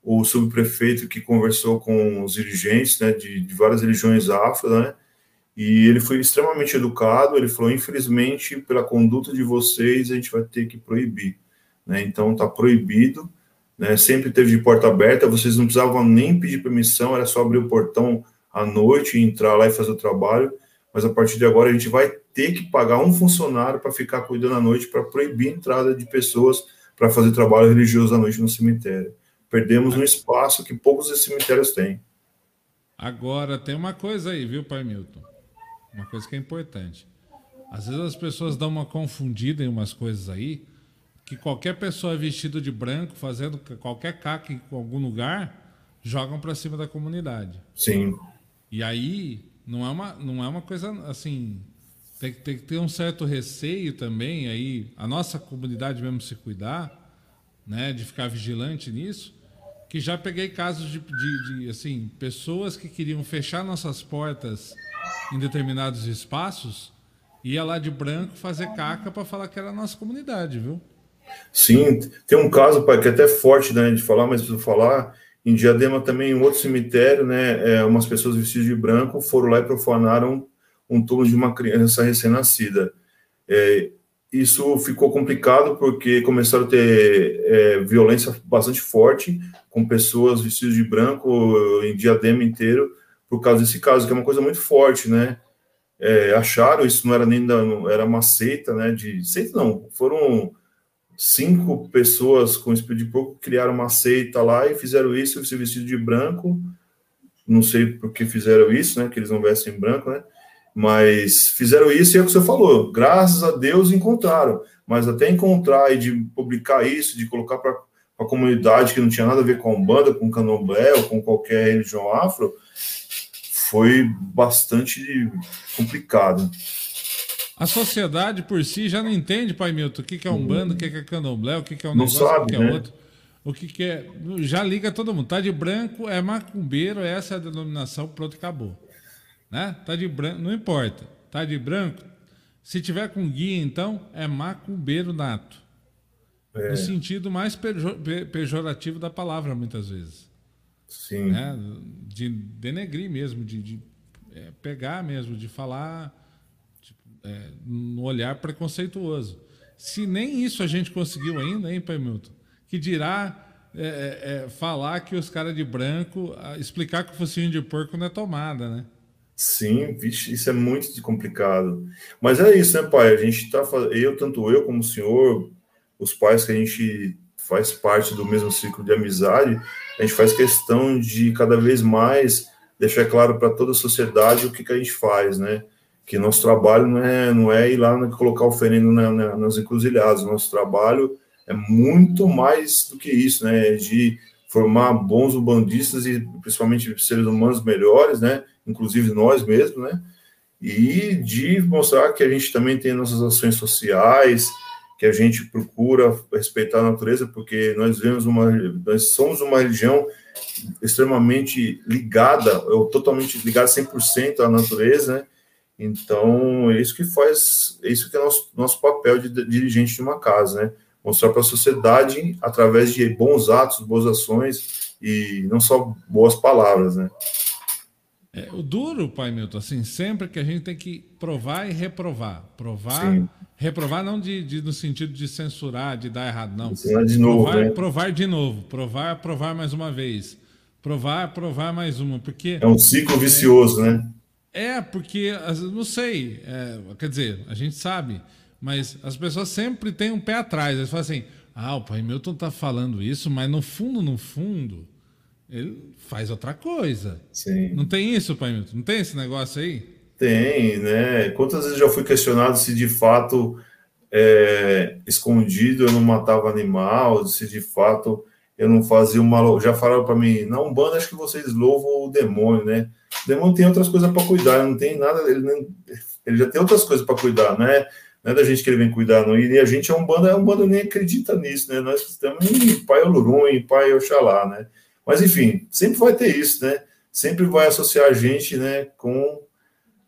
o subprefeito que conversou com os dirigentes né, de, de várias religiões afro, né, e ele foi extremamente educado, ele falou, infelizmente, pela conduta de vocês, a gente vai ter que proibir. Né, então, está proibido, né, sempre teve de porta aberta, vocês não precisavam nem pedir permissão, era só abrir o portão à noite e entrar lá e fazer o trabalho, mas a partir de agora a gente vai ter que pagar um funcionário para ficar cuidando à noite para proibir a entrada de pessoas para fazer trabalho religioso à noite no cemitério. Perdemos um espaço que poucos cemitérios têm. Agora, tem uma coisa aí, viu, Pai Milton? Uma coisa que é importante. Às vezes as pessoas dão uma confundida em umas coisas aí, que qualquer pessoa vestida de branco, fazendo qualquer caca em algum lugar, jogam para cima da comunidade. Sim. E aí não é uma, não é uma coisa assim. Tem, tem que ter um certo receio também aí, a nossa comunidade mesmo se cuidar, né, de ficar vigilante nisso. Que já peguei casos de, de, de assim pessoas que queriam fechar nossas portas em determinados espaços, ia lá de branco fazer caca para falar que era a nossa comunidade, viu? Sim, tem um caso, pai, que é até forte né, de falar, mas preciso falar. Em Diadema também, em outro cemitério, né, é, umas pessoas vestidas de branco foram lá e profanaram um túmulo de uma criança recém-nascida. É, isso ficou complicado porque começaram a ter é, violência bastante forte com pessoas vestidas de branco em Diadema inteiro por causa desse caso, que é uma coisa muito forte, né? É, acharam isso não era nem da, era uma seita, né? De seita não, foram cinco pessoas com espírito de porco criaram uma seita lá e fizeram isso, se vestido de branco. Não sei por que fizeram isso, né? Que eles não vestem branco, né? Mas fizeram isso e é o que você falou. Graças a Deus encontraram. Mas até encontrar e de publicar isso, de colocar para a comunidade que não tinha nada a ver com a Umbanda, com candomblé ou com qualquer religião afro, foi bastante complicado. A sociedade por si já não entende, Pai Milton, o que, é um bando, o que, é candomblé, o que, é um não negócio, sabe, o que, é né? outro. O que, que é. Já liga todo mundo. Tá de branco, é macumbeiro, essa é a denominação, pronto, acabou. Né? Tá de branco, não importa. Tá de branco, se tiver com guia, então, é macumbeiro nato. É. No sentido mais pejorativo da palavra, muitas vezes. Sim. Né? De denegrir mesmo, de, de é, pegar mesmo, de falar é, no olhar preconceituoso. Se nem isso a gente conseguiu ainda, hein, Pai Milton? Que dirá é, é, é falar que os caras de branco, explicar que o focinho de porco não é tomada, né? Sim, vixe, isso é muito complicado. Mas é isso, né, pai? A gente está eu, tanto eu como o senhor, os pais que a gente faz parte do mesmo ciclo de amizade, a gente faz questão de cada vez mais deixar claro para toda a sociedade o que, que a gente faz, né? Que nosso trabalho não é, não é ir lá colocar oferenda na, na, nas encruzilhadas, nosso trabalho é muito mais do que isso, né, de formar bons ubandistas e principalmente seres humanos melhores, né, inclusive nós mesmos, né, e de mostrar que a gente também tem nossas ações sociais, que a gente procura respeitar a natureza, porque nós vemos uma, nós somos uma religião extremamente ligada, ou totalmente ligada 100% à natureza, né, então, é isso que faz, é isso que é nosso, nosso papel de, de dirigente de uma casa, né? Mostrar para a sociedade através de bons atos, boas ações e não só boas palavras, né? É, o duro, pai Milton, assim, sempre que a gente tem que provar e reprovar. Provar, Sim. reprovar não de, de, no sentido de censurar, de dar errado, não. Ensinar de novo, provar, né? provar de novo, provar, provar mais uma vez. Provar, provar mais uma, porque... É um ciclo vicioso, né? É, porque, não sei, é, quer dizer, a gente sabe, mas as pessoas sempre têm um pé atrás. Eles falam assim: ah, o pai Milton tá falando isso, mas no fundo, no fundo, ele faz outra coisa. Sim. Não tem isso, Pai Milton? Não tem esse negócio aí? Tem, né? Quantas vezes já fui questionado se de fato é, escondido eu não matava animal, se de fato eu não fazia uma. Já falaram para mim, na Umbanda acho que vocês louvam o demônio, né? O demônio tem outras coisas para cuidar, não tem nada, ele, nem, ele já tem outras coisas para cuidar, né? Não é da gente que ele vem cuidar, não. E a gente é um bando, é um bando nem acredita nisso, né? Nós estamos em Pai Olurum, em Pai Oxalá, né? Mas enfim, sempre vai ter isso, né? Sempre vai associar a gente, né, com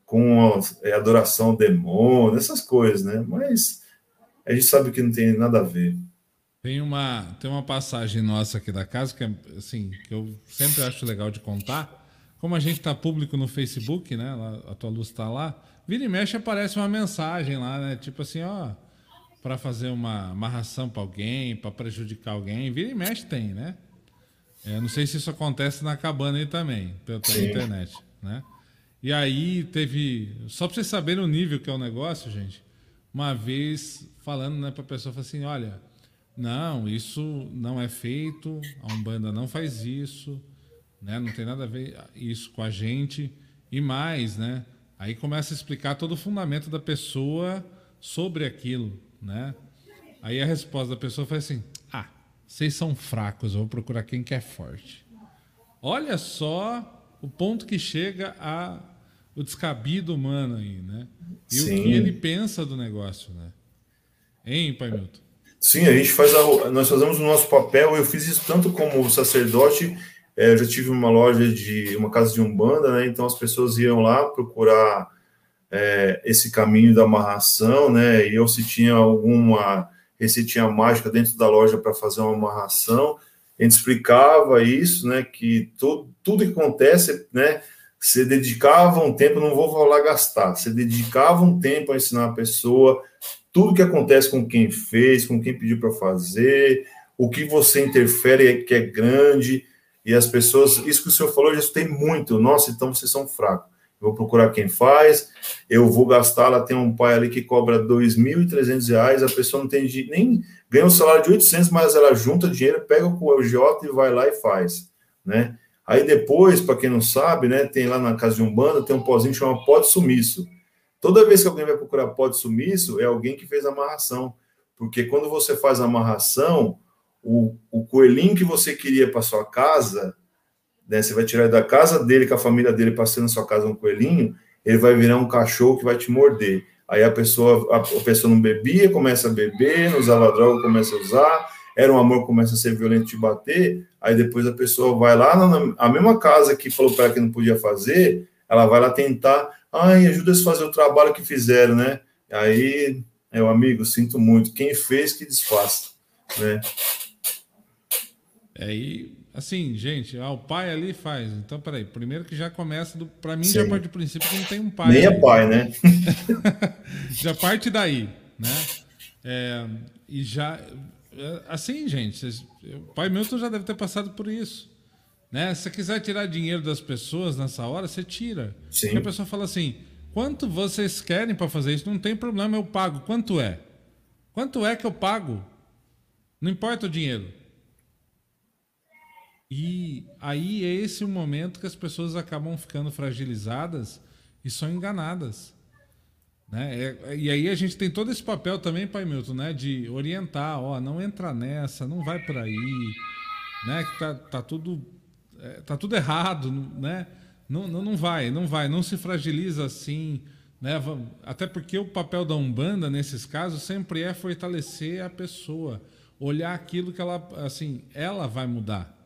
com a, é, adoração ao demônio, essas coisas, né? Mas a gente sabe que não tem nada a ver. Tem uma, tem uma passagem nossa aqui da casa que, é, assim, que eu sempre acho legal de contar. Como a gente está público no Facebook, né? A tua luz está lá. Vira e mexe aparece uma mensagem lá, né? Tipo assim, ó, para fazer uma amarração para alguém, para prejudicar alguém. Vira e mexe tem, né? É, não sei se isso acontece na cabana aí também, pela, internet, né? E aí teve, só para vocês saberem o nível que é o negócio, gente. Uma vez falando, né, para a pessoa, assim, olha, não, isso não é feito, a Umbanda não faz isso, né? Não tem nada a ver isso com a gente. E mais, né? Aí começa a explicar todo o fundamento da pessoa sobre aquilo, né? Aí a resposta da pessoa foi assim: "Ah, vocês são fracos, eu vou procurar quem que é forte". Olha só o ponto que chega a o descabido humano aí, né? E Sim. o que ele pensa do negócio, né? Hein, Pai Milton? Sim, a gente faz a, nós fazemos o nosso papel. Eu fiz isso tanto como sacerdote. É, eu já tive uma loja de uma casa de umbanda, né? Então as pessoas iam lá procurar é, esse caminho da amarração, né? E eu se tinha alguma receitinha mágica dentro da loja para fazer uma amarração, a gente explicava isso, né? Que tudo, tudo que acontece, né? Você dedicava um tempo, não vou falar gastar, você dedicava um tempo a ensinar a pessoa tudo que acontece com quem fez, com quem pediu para fazer, o que você interfere é que é grande, e as pessoas, isso que o senhor falou, eu já muito, nossa, então vocês são fracos. Eu vou procurar quem faz, eu vou gastar, lá tem um pai ali que cobra R$ 2.300, a pessoa não tem nem ganha um salário de 800, mas ela junta dinheiro, pega o agiota e vai lá e faz, né? Aí depois, para quem não sabe, né, tem lá na casa de Umbanda, tem um pozinho chamado pó de sumiço. Toda vez que alguém vai procurar pó de sumiço, é alguém que fez a amarração. Porque quando você faz a amarração, o, o coelhinho que você queria para sua casa, né, você vai tirar da casa dele, com a família dele, passando na sua casa um coelhinho, ele vai virar um cachorro que vai te morder. Aí a pessoa, a, a pessoa não bebia, começa a beber, não usava droga, começa a usar, era um amor, começa a ser violento, te bater, aí depois a pessoa vai lá na, na mesma casa que falou para ela que não podia fazer, ela vai lá tentar Ai, ajuda a fazer o trabalho que fizeram, né? Aí, meu amigo, sinto muito. Quem fez, que desfaça, né? É, e assim, gente, ah, o pai ali faz. Então, peraí, primeiro que já começa do. Para mim, Sim. já parte do princípio que não tem um pai. Nem é pai, né? já parte daí, né? É, e já. É, assim, gente, o pai Milton já deve ter passado por isso. Né? Se você quiser tirar dinheiro das pessoas nessa hora, você tira. Sim. Porque a pessoa fala assim: quanto vocês querem para fazer isso? Não tem problema, eu pago. Quanto é? Quanto é que eu pago? Não importa o dinheiro. E aí é esse o momento que as pessoas acabam ficando fragilizadas e são enganadas. Né? É, e aí a gente tem todo esse papel também, Pai Milton, né? de orientar, ó, não entra nessa, não vai por aí, né? que tá, tá tudo é, tá tudo errado, né? Não, não, não vai, não vai, não se fragiliza assim, né? Até porque o papel da Umbanda nesses casos sempre é fortalecer a pessoa, olhar aquilo que ela, assim, ela vai mudar,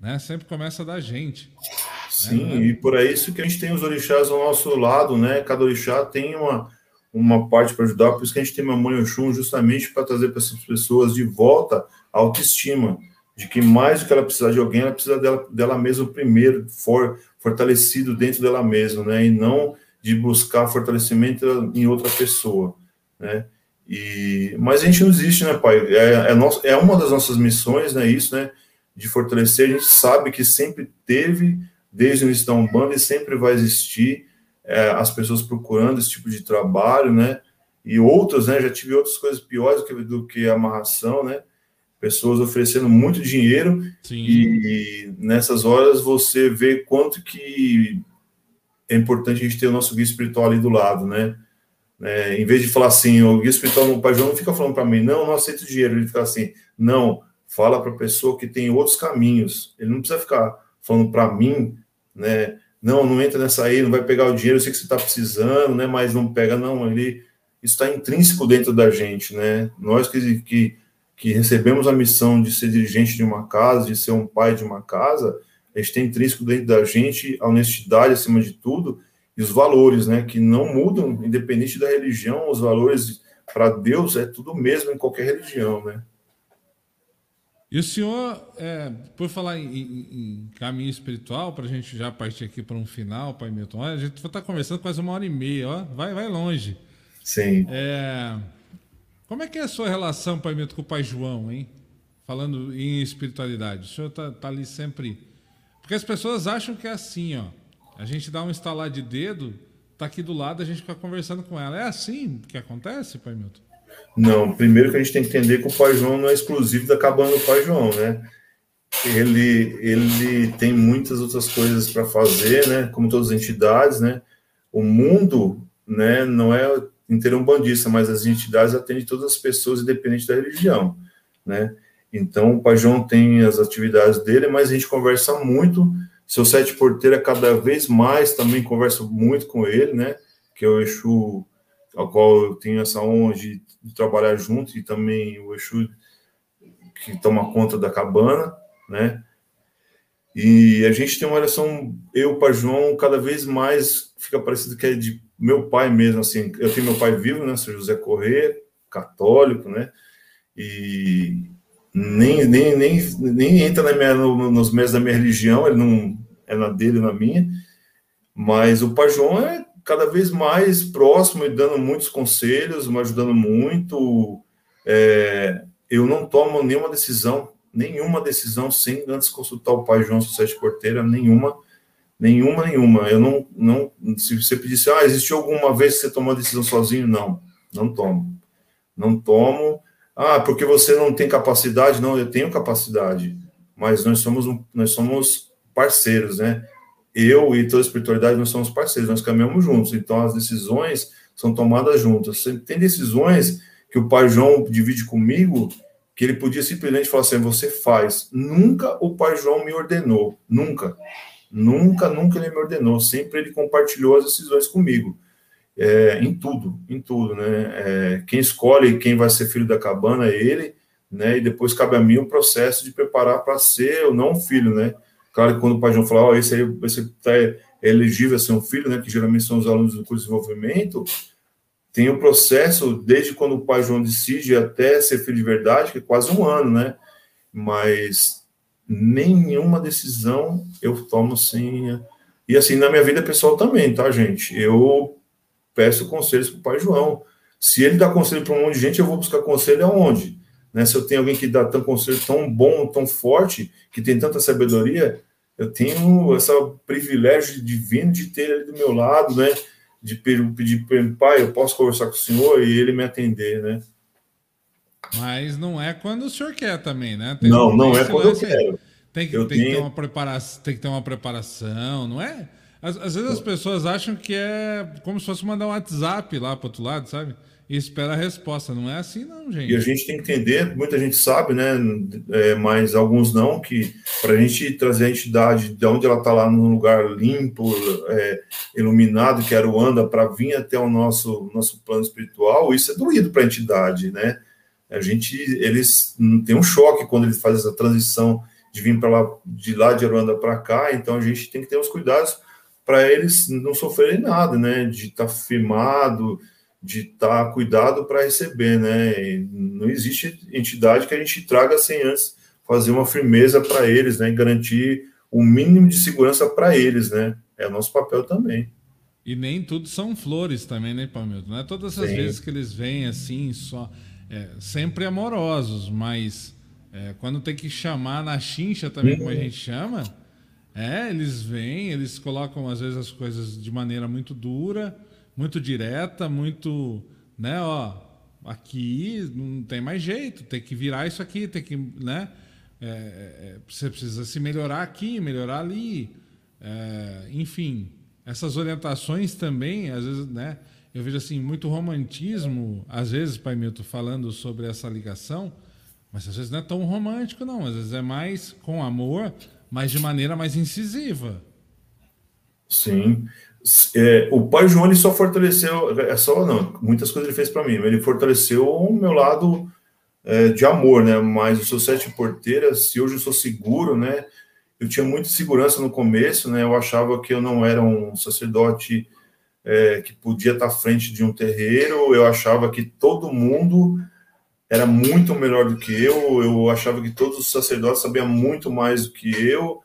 né? Sempre começa da gente. Né? Sim, né? e por isso que a gente tem os orixás ao nosso lado, né? Cada orixá tem uma uma parte para ajudar, por isso que a gente tem Mamãe Oxum justamente para trazer para essas pessoas de volta a autoestima de que mais do que ela precisar de alguém, ela precisa dela, dela mesma primeiro, for, fortalecido dentro dela mesma, né? E não de buscar fortalecimento em outra pessoa, né? E, mas a gente não existe, né, pai? É, é, nosso, é uma das nossas missões, né? Isso, né? De fortalecer. A gente sabe que sempre teve, desde o início da Umbanda, e sempre vai existir é, as pessoas procurando esse tipo de trabalho, né? E outras, né? Já tive outras coisas piores do que, do que a amarração, né? Pessoas oferecendo muito dinheiro Sim. e nessas horas você vê quanto que é importante a gente ter o nosso guia espiritual ali do lado, né? É, em vez de falar assim, o guia espiritual no Pai João não fica falando para mim, não, não aceito dinheiro. Ele fica assim, não, fala para a pessoa que tem outros caminhos. Ele não precisa ficar falando para mim, né? Não, não entra nessa aí, não vai pegar o dinheiro, eu sei que você está precisando, né? Mas não pega, não. Ele está intrínseco dentro da gente, né? Nós que, que, que recebemos a missão de ser dirigente de uma casa, de ser um pai de uma casa, a gente tem intrínseco dentro da gente a honestidade acima de tudo e os valores, né? Que não mudam, independente da religião, os valores para Deus é tudo mesmo em qualquer religião, né? E o senhor, é, por falar em, em, caminho espiritual, para a gente já partir aqui para um final, Pai Milton, a gente está conversando quase uma hora e meia, ó, vai, vai longe. Sim. É, como é que é a sua relação, Pai Milton, com o Pai João, hein? Falando em espiritualidade. O senhor está tá ali sempre. Porque as pessoas acham que é assim, ó. A gente dá um instalar de dedo, tá aqui do lado, a gente fica conversando com ela. É assim que acontece, Pai Milton? Não, primeiro que a gente tem que entender que o Pai João não é exclusivo da cabana do Pai João, né? Ele, ele tem muitas outras coisas para fazer, né? Como todas as entidades, né? O mundo, né? Não é inteiro um bandista, mas as entidades atendem todas as pessoas, independente da religião, né? Então, o Pai João tem as atividades dele, mas a gente conversa muito. Seu sete porteira, cada vez mais, também converso muito com ele, né? Que é o Exu, ao qual eu tenho essa honra de de trabalhar junto e também o Exu que toma conta da cabana, né? E a gente tem uma relação, eu, para João, cada vez mais fica parecido que é de meu pai mesmo, assim. Eu tenho meu pai vivo, né? São José Corrêa, católico, né? E nem, nem, nem, nem entra na minha, no, nos meios da minha religião, ele não é na dele, na minha. Mas o Pai João é cada vez mais próximo e dando muitos conselhos, me ajudando muito. É, eu não tomo nenhuma decisão, nenhuma decisão sem antes consultar o pai João Sete Porteira, nenhuma, nenhuma, nenhuma. Eu não, não, se você pedisse, ah, existiu alguma vez que você tomou a decisão sozinho? Não, não tomo, não tomo. Ah, porque você não tem capacidade? Não, eu tenho capacidade, mas nós somos, nós somos parceiros, né? eu e toda a espiritualidade, nós somos parceiros, nós caminhamos juntos, então as decisões são tomadas juntas. Tem decisões que o pai João divide comigo, que ele podia simplesmente falar assim, você faz. Nunca o pai João me ordenou, nunca. Nunca, nunca ele me ordenou, sempre ele compartilhou as decisões comigo. É, em tudo, em tudo, né? É, quem escolhe quem vai ser filho da cabana é ele, né? E depois cabe a mim o processo de preparar para ser ou não filho, né? Claro que quando o pai João fala, oh, esse aí você está elegível a ser um filho, né, que geralmente são os alunos do curso de desenvolvimento, tem o processo, desde quando o pai João decide até ser filho de verdade, que é quase um ano, né? Mas nenhuma decisão eu tomo sem. E assim, na minha vida pessoal também, tá, gente? Eu peço conselhos para o pai João. Se ele dá conselho para um monte de gente, eu vou buscar conselho aonde? Né? Se eu tenho alguém que dá tão conselho tão bom, tão forte, que tem tanta sabedoria, eu tenho esse privilégio divino de ter ele do meu lado, né? De pedir para ele, pai, eu posso conversar com o senhor e ele me atender, né? Mas não é quando o senhor quer também, né? Tem não, não é quando eu quero. Tem que, tem, tenho... que ter uma preparação, tem que ter uma preparação, não é? Às, às vezes as pessoas acham que é como se fosse mandar um WhatsApp lá para outro lado, sabe? e espera a resposta. Não é assim, não, gente. E a gente tem que entender, muita gente sabe, né? É, mas alguns não, que para a gente trazer a entidade de onde ela está lá num lugar limpo, é, iluminado, que era o anda, para vir até o nosso, nosso plano espiritual, isso é doído para a entidade, né? A gente, eles têm um choque quando eles fazem essa transição de vir para lá, de lá de Aruanda para cá, então a gente tem que ter os cuidados para eles não sofrerem nada, né? De estar tá firmado, de estar tá cuidado para receber, né? E não existe entidade que a gente traga sem antes fazer uma firmeza para eles, né? E garantir o mínimo de segurança para eles, né? É o nosso papel também. E nem tudo são flores também, né, Palmeiras? Não é todas as Sim. vezes que eles vêm assim, só é, sempre amorosos, mas é, quando tem que chamar na chincha também, como a uhum. gente chama, é, eles vêm, eles colocam às vezes as coisas de maneira muito dura, muito direta, muito, né, ó, aqui não tem mais jeito, tem que virar isso aqui, tem que, né? É, é, você precisa se melhorar aqui, melhorar ali, é, enfim, essas orientações também, às vezes, né? Eu vejo assim muito romantismo, às vezes, Pai Milton, falando sobre essa ligação, mas às vezes não é tão romântico, não. Às vezes é mais com amor, mas de maneira mais incisiva. Sim. É, o pai João ele só fortaleceu, é só não, muitas coisas ele fez para mim, ele fortaleceu o meu lado é, de amor, né? Mas o seu sete porteiras, se hoje eu sou seguro, né? Eu tinha muita segurança no começo, né? Eu achava que eu não era um sacerdote é, que podia estar à frente de um terreiro, eu achava que todo mundo era muito melhor do que eu, eu achava que todos os sacerdotes sabiam muito mais do que eu,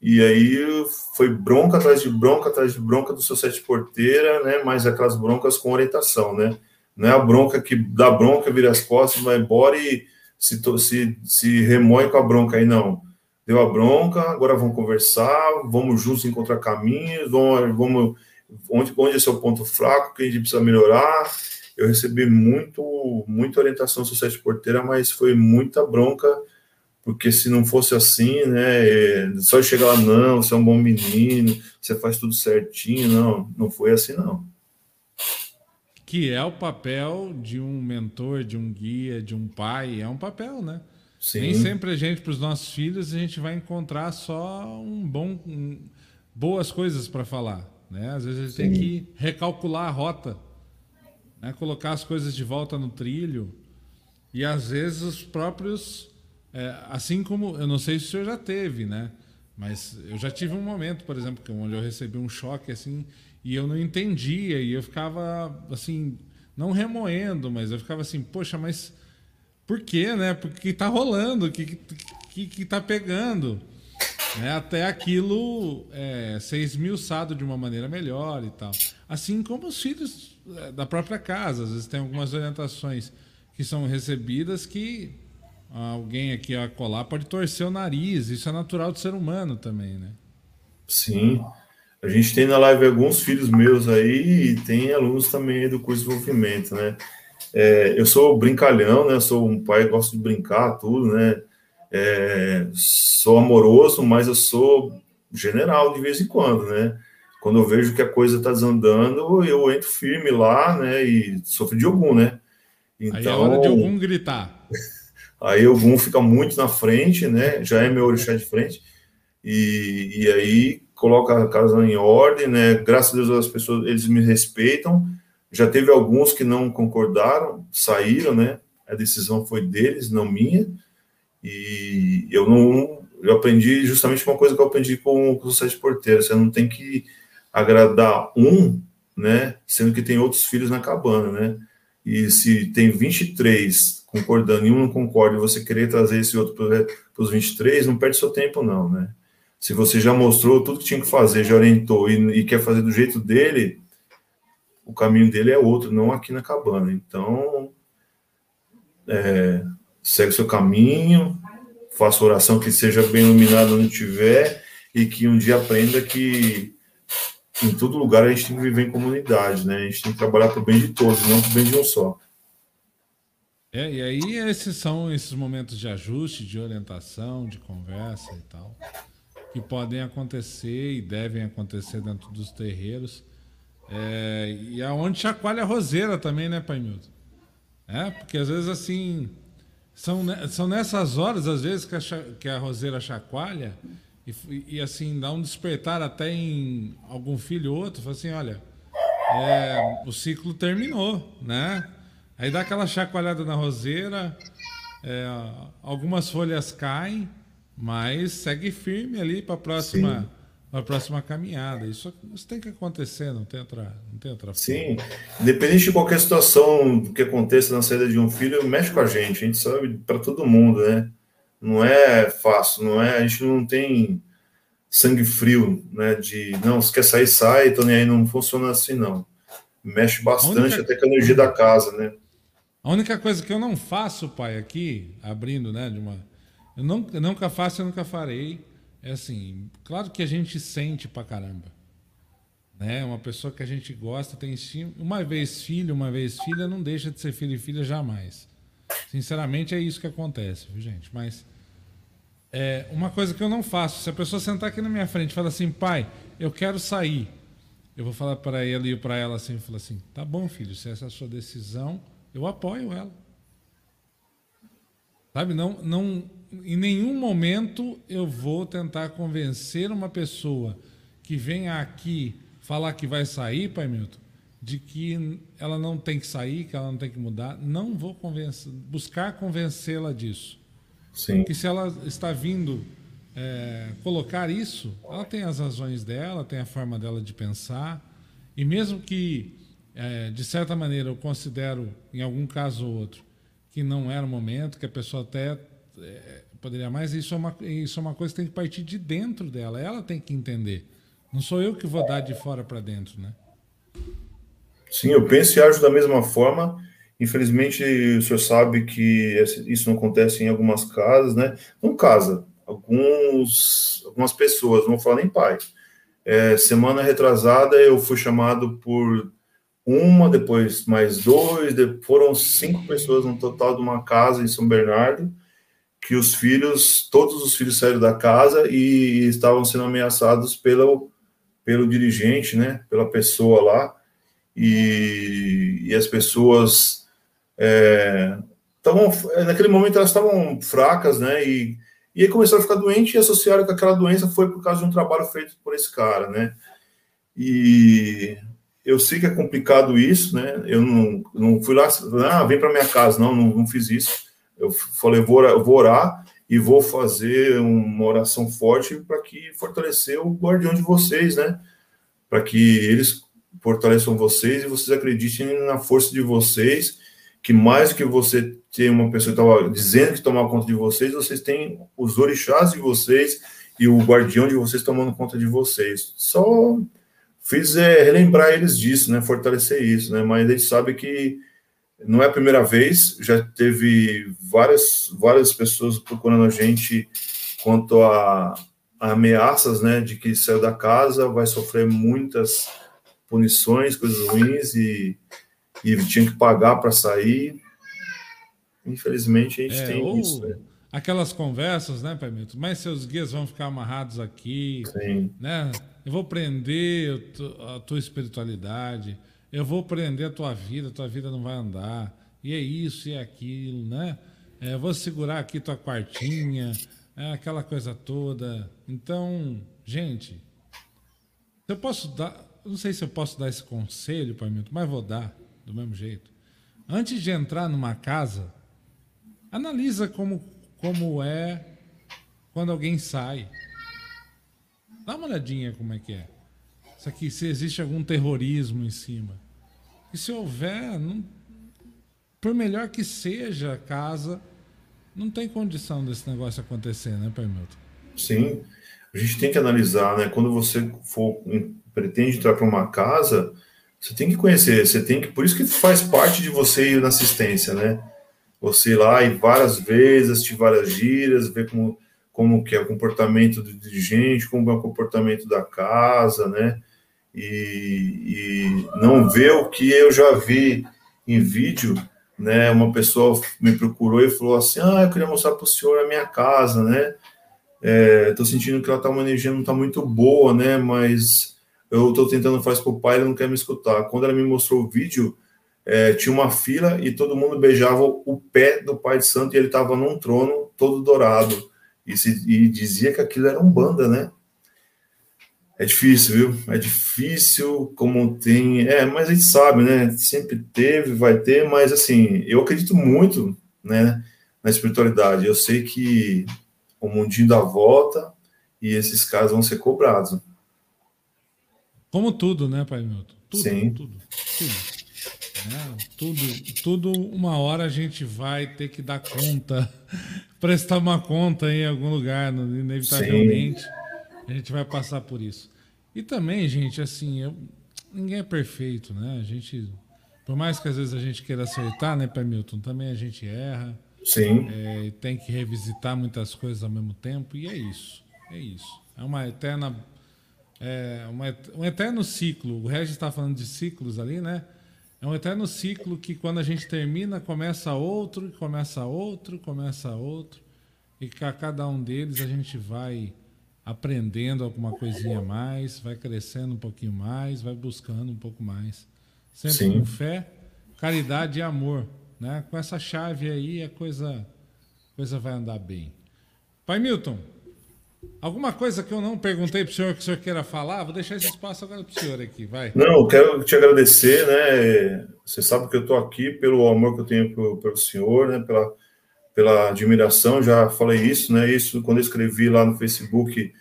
e aí foi bronca atrás de bronca atrás de bronca do seu sete porteira, né? Mas aquelas broncas com orientação, né? Não é a bronca que dá bronca, vira as costas, vai embora e se, se, se remói com a bronca aí, não. Deu a bronca, agora vamos conversar, vamos juntos encontrar caminhos, vamos, vamos onde, onde é seu ponto fraco, que a gente precisa melhorar. Eu recebi muito, muita orientação do sete porteira, mas foi muita bronca porque se não fosse assim, né, é, só chegar lá, não, você é um bom menino, você faz tudo certinho, não, não foi assim, não. Que é o papel de um mentor, de um guia, de um pai, é um papel, né? Sim. Nem sempre a gente, para os nossos filhos, a gente vai encontrar só um bom, um, boas coisas para falar, né? Às vezes Sim. tem que recalcular a rota, né? colocar as coisas de volta no trilho, e às vezes os próprios é, assim como, eu não sei se o senhor já teve, né? Mas eu já tive um momento, por exemplo, onde eu recebi um choque assim e eu não entendia e eu ficava assim, não remoendo, mas eu ficava assim, poxa, mas por quê, né? Porque tá rolando, o que, que, que tá pegando? Né? Até aquilo é, ser esmiuçado de uma maneira melhor e tal. Assim como os filhos é, da própria casa, às vezes tem algumas orientações que são recebidas que alguém aqui a colar pode torcer o nariz. Isso é natural do ser humano também, né? Sim. A gente tem na live alguns filhos meus aí e tem alunos também do curso de desenvolvimento, né? É, eu sou brincalhão, né? Sou um pai, gosto de brincar, tudo, né? É, sou amoroso, mas eu sou general de vez em quando, né? Quando eu vejo que a coisa tá desandando, eu entro firme lá, né? E sofro de algum, né? Então, aí é hora de então algum gritar. Aí o Gun fica muito na frente, né? Já é meu orixá de frente. E, e aí coloca a casa em ordem, né? Graças a Deus as pessoas eles me respeitam. Já teve alguns que não concordaram, saíram, né? A decisão foi deles, não minha. E eu não eu aprendi justamente uma coisa que eu aprendi com, com os sete porteiros. Você não tem que agradar um, né? Sendo que tem outros filhos na cabana, né? E se tem 23 concordando e um não concorda e você querer trazer esse outro para os 23, não perde seu tempo, não, né? Se você já mostrou tudo que tinha que fazer, já orientou e, e quer fazer do jeito dele, o caminho dele é outro, não aqui na cabana. Então, é, segue seu caminho, faça oração que seja bem iluminado onde tiver e que um dia aprenda que em todo lugar a gente tem que viver em comunidade, né? A gente tem que trabalhar para o bem de todos, não para o bem de um só. É, e aí esses são esses momentos de ajuste, de orientação, de conversa e tal, que podem acontecer e devem acontecer dentro dos terreiros. É, e aonde chacoalha a roseira também, né, Pai Milton? É, porque às vezes assim, são, são nessas horas, às vezes, que a, que a roseira chacoalha e, e, assim, dá um despertar até em algum filho ou outro, fala assim, olha, é, o ciclo terminou, né? Aí dá aquela chacoalhada na roseira, é, algumas folhas caem, mas segue firme ali para a próxima, a próxima caminhada. Isso, isso tem que acontecer, não tem outra, não tem outra Sim, independente de qualquer situação que aconteça na saída de um filho, mexe com a gente. A gente sabe para todo mundo, né? Não é fácil, não é. A gente não tem sangue frio, né? De não, se quer sair, sai, tô nem aí, não funciona assim, não. Mexe bastante única... até com a energia da casa, né? A única coisa que eu não faço, pai, aqui, abrindo, né, de uma. Eu, não, eu nunca faço, eu nunca farei. É assim, claro que a gente sente pra caramba. né? Uma pessoa que a gente gosta, tem estima. Uma vez filho, uma vez filha, não deixa de ser filho e filha jamais. Sinceramente, é isso que acontece, viu, gente? Mas é uma coisa que eu não faço. Se a pessoa sentar aqui na minha frente e falar assim, pai, eu quero sair, eu vou falar para ele e para ela assim, falo assim, tá bom, filho, se essa é a sua decisão, eu apoio ela. Sabe? Não, não, em nenhum momento eu vou tentar convencer uma pessoa que venha aqui falar que vai sair, pai Milton, de que ela não tem que sair, que ela não tem que mudar. Não vou convencer, buscar convencê-la disso. Sim. Que se ela está vindo é, colocar isso, ela tem as razões dela, tem a forma dela de pensar. E mesmo que, é, de certa maneira, eu considero, em algum caso ou outro, que não era o momento, que a pessoa até é, poderia mais, isso é, uma, isso é uma coisa que tem que partir de dentro dela. Ela tem que entender. Não sou eu que vou dar de fora para dentro, né? Sim, eu penso e ajo da mesma forma. Infelizmente, o senhor sabe que isso não acontece em algumas casas, né? Não casa, alguns, algumas pessoas, não vou falar nem pai. É, semana retrasada eu fui chamado por uma, depois mais dois, foram cinco pessoas no total de uma casa em São Bernardo, que os filhos, todos os filhos saíram da casa e estavam sendo ameaçados pelo, pelo dirigente, né, pela pessoa lá, e, e as pessoas é, naquele momento elas estavam fracas, né, e, e aí começaram a ficar doente e associaram que aquela doença foi por causa de um trabalho feito por esse cara, né, e eu sei que é complicado isso, né? Eu não, não fui lá, ah, vem para minha casa, não, não, não, fiz isso. Eu falei, vou orar, vou orar e vou fazer uma oração forte para que fortalecer o guardião de vocês, né? Para que eles fortaleçam vocês e vocês acreditem na força de vocês, que mais do que você ter uma pessoa que estava dizendo que tomar conta de vocês, vocês têm os orixás de vocês e o guardião de vocês tomando conta de vocês. Só fiz é, relembrar eles disso, né, fortalecer isso, né, mas eles sabem que não é a primeira vez, já teve várias, várias pessoas procurando a gente quanto a, a ameaças, né, de que saiu da casa, vai sofrer muitas punições, coisas ruins e, e tinha que pagar para sair. Infelizmente a gente é, tem isso. Né? Aquelas conversas, né, Pai Milton? Mas seus guias vão ficar amarrados aqui, Sim. né? Eu vou prender a tua espiritualidade, eu vou prender a tua vida, tua vida não vai andar. E é isso e é aquilo, né? É, vou segurar aqui tua quartinha, é aquela coisa toda. Então, gente, eu posso dar, não sei se eu posso dar esse conselho para mim, mas vou dar do mesmo jeito. Antes de entrar numa casa, analisa como como é quando alguém sai. Dá uma olhadinha como é que é. Isso aqui, se existe algum terrorismo em cima. E se houver, não, por melhor que seja a casa, não tem condição desse negócio acontecer, né, Pai? Sim. A gente tem que analisar, né? Quando você for pretende entrar para uma casa, você tem que conhecer, você tem que, por isso que faz parte de você ir na assistência, né? Você ir lá e várias vezes, assistir várias gírias, ver como como que é o comportamento do dirigente, como é o comportamento da casa, né? E, e não ver o que eu já vi em vídeo, né? Uma pessoa me procurou e falou assim: Ah, eu queria mostrar para o senhor a minha casa, né? Estou é, sentindo que ela está uma energia não está muito boa, né? Mas eu estou tentando fazer para o pai, ele não quer me escutar. Quando ela me mostrou o vídeo, é, tinha uma fila e todo mundo beijava o pé do pai de santo e ele estava num trono todo dourado e, se, e dizia que aquilo era um banda, né? É difícil, viu? É difícil, como tem. É, mas a gente sabe, né? Sempre teve, vai ter, mas assim, eu acredito muito, né? Na espiritualidade. Eu sei que o mundinho dá volta e esses caras vão ser cobrados. Como tudo, né, Pai Milton? Tudo, Sim. tudo. Tudo. É, tudo, tudo, uma hora a gente vai ter que dar conta prestar uma conta em algum lugar, inevitavelmente. Sim. A gente vai passar por isso. E também, gente, assim, eu, ninguém é perfeito, né? A gente, por mais que às vezes a gente queira acertar, né, Pai Milton, também a gente erra. Sim. É, tem que revisitar muitas coisas ao mesmo tempo, e é isso. É isso. É uma eterna é uma, um eterno ciclo. O Regis está falando de ciclos ali, né? É um eterno ciclo que quando a gente termina, começa outro, começa outro, começa outro. E que a cada um deles a gente vai aprendendo alguma coisinha a mais, vai crescendo um pouquinho mais, vai buscando um pouco mais. Sempre Sim. com fé, caridade e amor. Né? Com essa chave aí a coisa, a coisa vai andar bem. Pai Milton, Alguma coisa que eu não perguntei para o senhor que o senhor queira falar? Vou deixar esse espaço agora para o senhor aqui, vai. Não, quero te agradecer, né? Você sabe que eu estou aqui pelo amor que eu tenho pelo, pelo senhor, né? Pela, pela admiração, já falei isso, né? Isso quando eu escrevi lá no Facebook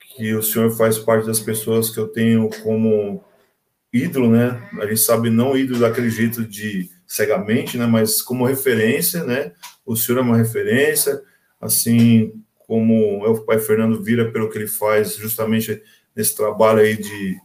que o senhor faz parte das pessoas que eu tenho como ídolo, né? A gente sabe não ídolo daquele jeito de cegamente, né? Mas como referência, né? O senhor é uma referência, assim como é o pai Fernando vira pelo que ele faz justamente nesse trabalho aí de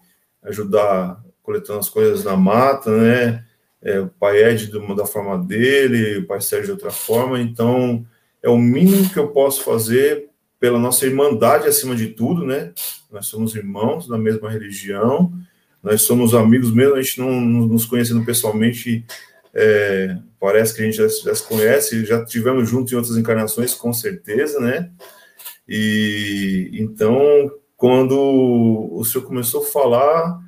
ajudar coletando as coisas na mata, né? É, o pai Ed do, da forma dele, o pai Sérgio de outra forma, então é o mínimo que eu posso fazer pela nossa irmandade acima de tudo, né? Nós somos irmãos da mesma religião, nós somos amigos mesmo, a gente não, nos conhecendo pessoalmente, é, parece que a gente já, já, se conhece, já tivemos juntos em outras encarnações, com certeza, né? E então, quando o senhor começou a falar,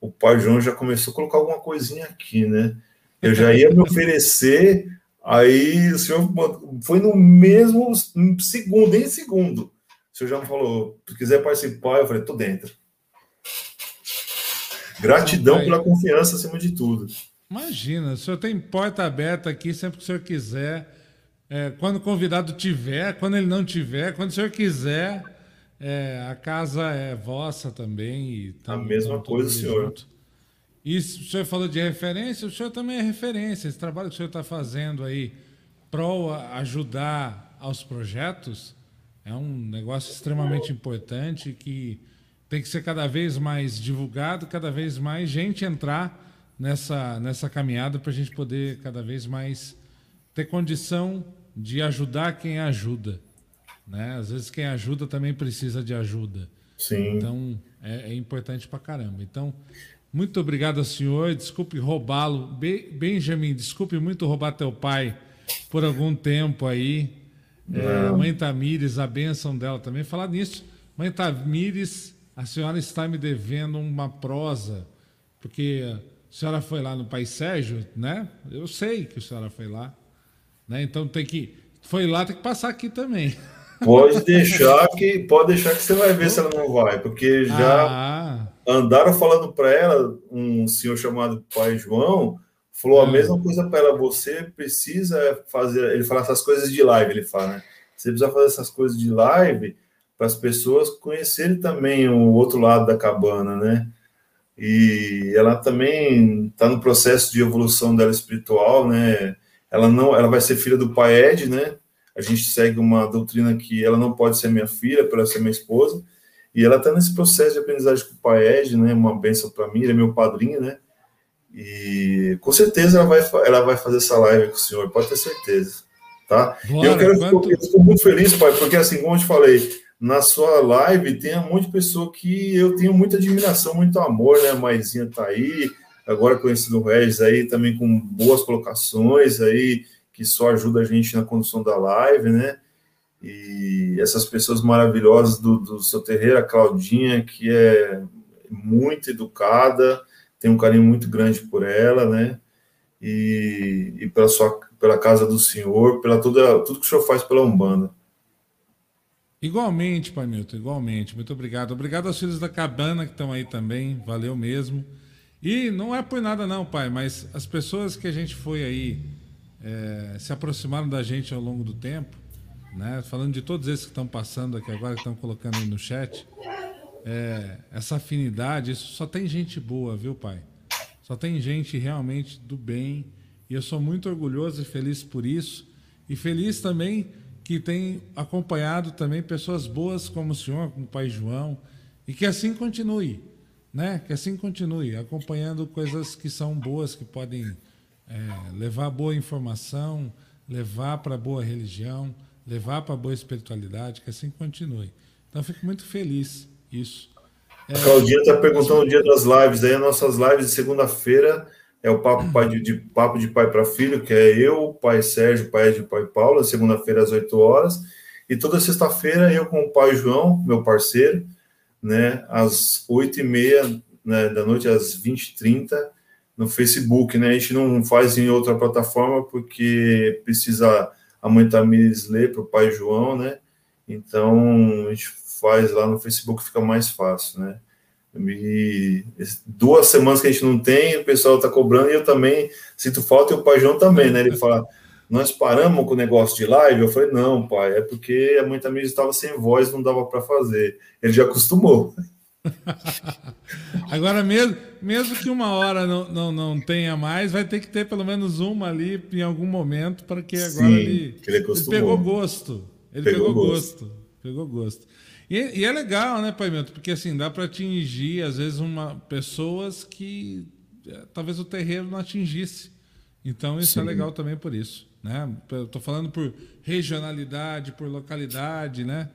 o pai João já começou a colocar alguma coisinha aqui, né? Eu já ia me oferecer, aí o senhor foi no mesmo segundo, em segundo. O senhor já me falou, se quiser participar, eu falei, tô dentro. Gratidão pela confiança acima de tudo. Imagina, o senhor tem porta aberta aqui sempre que o senhor quiser. É, quando o convidado tiver, quando ele não tiver, quando o senhor quiser, é, a casa é vossa também. E a mesma coisa, senhor. Junto. E o senhor falou de referência, o senhor também é referência. Esse trabalho que o senhor está fazendo aí para ajudar aos projetos é um negócio extremamente importante que tem que ser cada vez mais divulgado, cada vez mais gente entrar nessa, nessa caminhada para a gente poder cada vez mais ter condição de ajudar quem ajuda. Né? Às vezes quem ajuda também precisa de ajuda. Sim. Então é, é importante para caramba. Então, muito obrigado ao senhor. Desculpe roubá-lo. Be Benjamin, desculpe muito roubar teu pai por algum tempo aí. É, mãe Tamires, a bênção dela também. Falar nisso, mãe Tamires, a senhora está me devendo uma prosa, porque a senhora foi lá no Pai Sérgio, né? Eu sei que a senhora foi lá. Né? Então tem que. Foi lá, tem que passar aqui também. Pode deixar que pode deixar que você vai ver se ela não vai, porque já ah. andaram falando para ela, um senhor chamado Pai João falou a ah. mesma coisa para ela. Você precisa fazer, ele fala essas coisas de live, ele fala, né? Você precisa fazer essas coisas de live para as pessoas conhecerem também o outro lado da cabana, né? e ela também está no processo de evolução dela espiritual, né? Ela não, ela vai ser filha do pai Ed, né? A gente segue uma doutrina que ela não pode ser minha filha, para ser minha esposa, e ela está nesse processo de aprendizagem com o pai Ed, né? Uma benção para mim, ele é meu padrinho, né? E com certeza ela vai, ela vai fazer essa live com o senhor, pode ter certeza, tá? Bora, eu quero, quanto... eu estou muito feliz, pai, porque assim como eu te falei, na sua live tem um monte de pessoa que eu tenho muita admiração, muito amor, né? A Maisinha tá aí, agora conhecido o Regis aí, também com boas colocações aí, que só ajuda a gente na condução da live, né? E essas pessoas maravilhosas do, do seu terreiro, a Claudinha, que é muito educada, tem um carinho muito grande por ela, né? E, e pela sua pela casa do senhor, pela toda, tudo que o senhor faz pela Umbanda. Igualmente, Pai Milton, igualmente. Muito obrigado. Obrigado aos filhos da cabana que estão aí também. Valeu mesmo. E não é por nada não, pai, mas as pessoas que a gente foi aí é, se aproximaram da gente ao longo do tempo, né? Falando de todos esses que estão passando aqui agora, que estão colocando aí no chat, é, essa afinidade, isso só tem gente boa, viu, pai? Só tem gente realmente do bem. E eu sou muito orgulhoso e feliz por isso. E feliz também que tem acompanhado também pessoas boas como o senhor, como o pai João, e que assim continue, né? Que assim continue, acompanhando coisas que são boas, que podem é, levar boa informação, levar para boa religião, levar para boa espiritualidade, que assim continue. Então, fico muito feliz isso. A Claudinha está perguntando o dia das lives. Aí, as nossas lives de segunda-feira é o papo, pai de, de papo de pai para filho, que é eu, o pai Sérgio, o pai de pai Paulo, segunda-feira às 8 horas. E toda sexta-feira eu com o pai João, meu parceiro, né, às 8 e meia né, da noite, às 20h30, no Facebook, né? A gente não faz em outra plataforma porque precisa a mãe Tamires ler para o pai João, né? Então a gente faz lá no Facebook, fica mais fácil, né? E duas semanas que a gente não tem, o pessoal está cobrando e eu também sinto falta e o pai João também, né? Ele fala, nós paramos com o negócio de live. Eu falei, não, pai, é porque a mãe também estava sem voz, não dava para fazer. Ele já acostumou. Agora, mesmo, mesmo que uma hora não, não, não tenha mais, vai ter que ter pelo menos uma ali em algum momento, para que agora Sim, ele, ele, ele, pegou gosto. Ele pegou, pegou gosto. gosto. Pegou gosto. E, e, é legal, né, Pai Milton? Porque assim, dá para atingir, às vezes, uma, pessoas que é, talvez o terreiro não atingisse. Então, isso é Sim. é legal também por isso. Né? Estou falando por regionalidade, por localidade, né?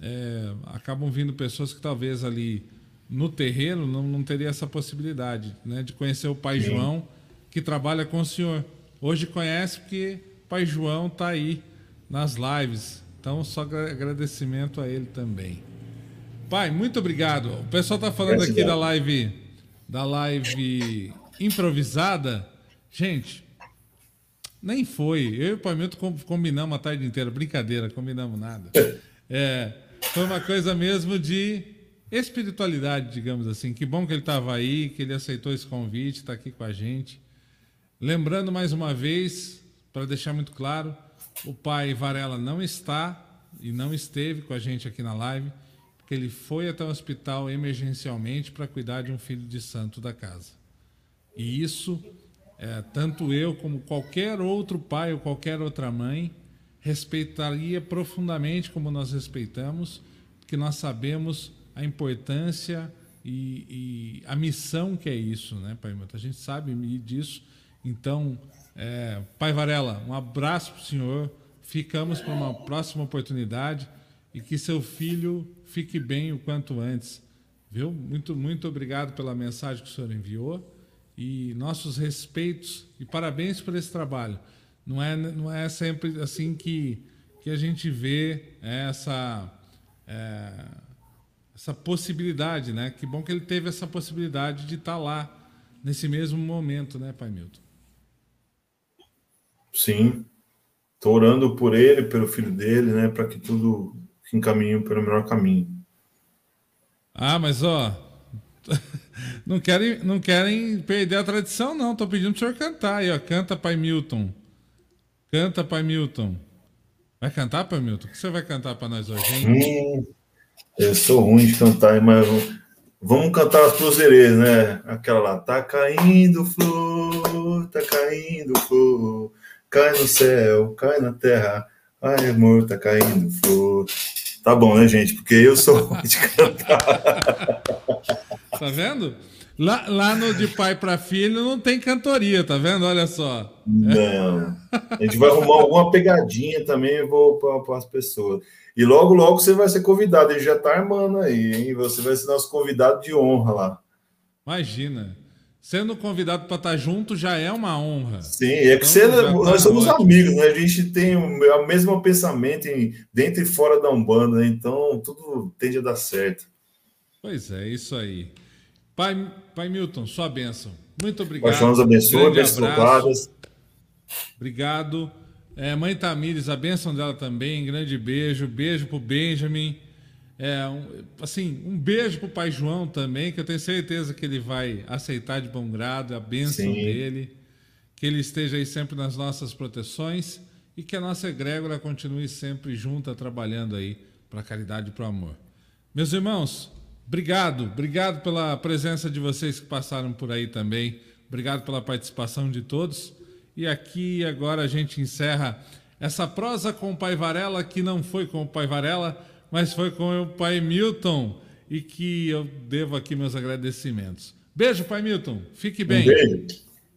É, acabam vindo pessoas que talvez ali no terreiro não, não teria essa possibilidade né? de conhecer o Pai Sim. João, que trabalha com o senhor. Hoje conhece porque o Pai João está aí nas lives, então, só agradecimento a ele também. Pai, muito obrigado. O pessoal está falando aqui da live, da live improvisada. Gente, nem foi. Eu e o Pai Milton combinamos a tarde inteira. Brincadeira, combinamos nada. É, foi uma coisa mesmo de espiritualidade, digamos assim. Que bom que ele estava aí, que ele aceitou esse convite, está aqui com a gente. Lembrando mais uma vez, para deixar muito claro, o pai Varela não está e não esteve com a gente aqui na live, porque ele foi até o hospital emergencialmente para cuidar de um filho de santo da casa. E isso, é, tanto eu como qualquer outro pai ou qualquer outra mãe, respeitaria profundamente como nós respeitamos, porque nós sabemos a importância e, e a missão que é isso, né, Pai A gente sabe disso. Então, é, Pai Varela, um abraço para o senhor. Ficamos para uma próxima oportunidade e que seu filho fique bem o quanto antes. Viu? Muito, muito obrigado pela mensagem que o senhor enviou e nossos respeitos e parabéns por esse trabalho. Não é, não é sempre assim que, que a gente vê essa, é, essa possibilidade, né? Que bom que ele teve essa possibilidade de estar lá nesse mesmo momento, né, Pai Milton? Sim. Estou orando por ele, pelo filho dele, né? Para que tudo encaminhe pelo melhor caminho. Ah, mas ó. Não querem, não querem perder a tradição, não. Estou pedindo para o senhor cantar aí, ó. Canta, Pai Milton. Canta, Pai Milton. Vai cantar, Pai Milton? O que você vai cantar para nós hoje, hein? Eu sou ruim de cantar, mas vamos cantar as cruzeiras, né? Aquela lá. Tá caindo flor, tá caindo flor cai no céu, cai na terra, ai amor, tá caindo flor. Tá bom, né, gente? Porque eu sou ruim de cantar. Tá vendo? Lá, lá no De Pai para Filho não tem cantoria, tá vendo? Olha só. Não. A gente vai arrumar alguma pegadinha também vou para as pessoas. E logo, logo você vai ser convidado. Ele já tá armando aí, hein? Você vai ser nosso convidado de honra lá. Imagina. Sendo convidado para estar tá junto já é uma honra. Sim, é que então, você, nós tá somos ótimo. amigos, né? A gente tem o, mesmo pensamento em, dentro e fora da Umbanda, né? então tudo tende a dar certo. Pois é, isso aí. Pai, Pai Milton, sua bênção. Muito obrigado. Pai nos abençoe, bênçãos Obrigado. É, mãe Tamires, a bênção dela também. Grande beijo. Beijo para o Benjamin. É, um, assim, um beijo para o pai João também, que eu tenho certeza que ele vai aceitar de bom grado, a bênção Sim. dele, que ele esteja aí sempre nas nossas proteções e que a nossa egrégora continue sempre junta, trabalhando aí para a caridade e para o amor. Meus irmãos, obrigado, obrigado pela presença de vocês que passaram por aí também, obrigado pela participação de todos. E aqui agora a gente encerra essa prosa com o Pai Varela, que não foi com o Pai Varela, mas foi com o pai Milton e que eu devo aqui meus agradecimentos. Beijo, pai Milton. Fique bem. Um beijo.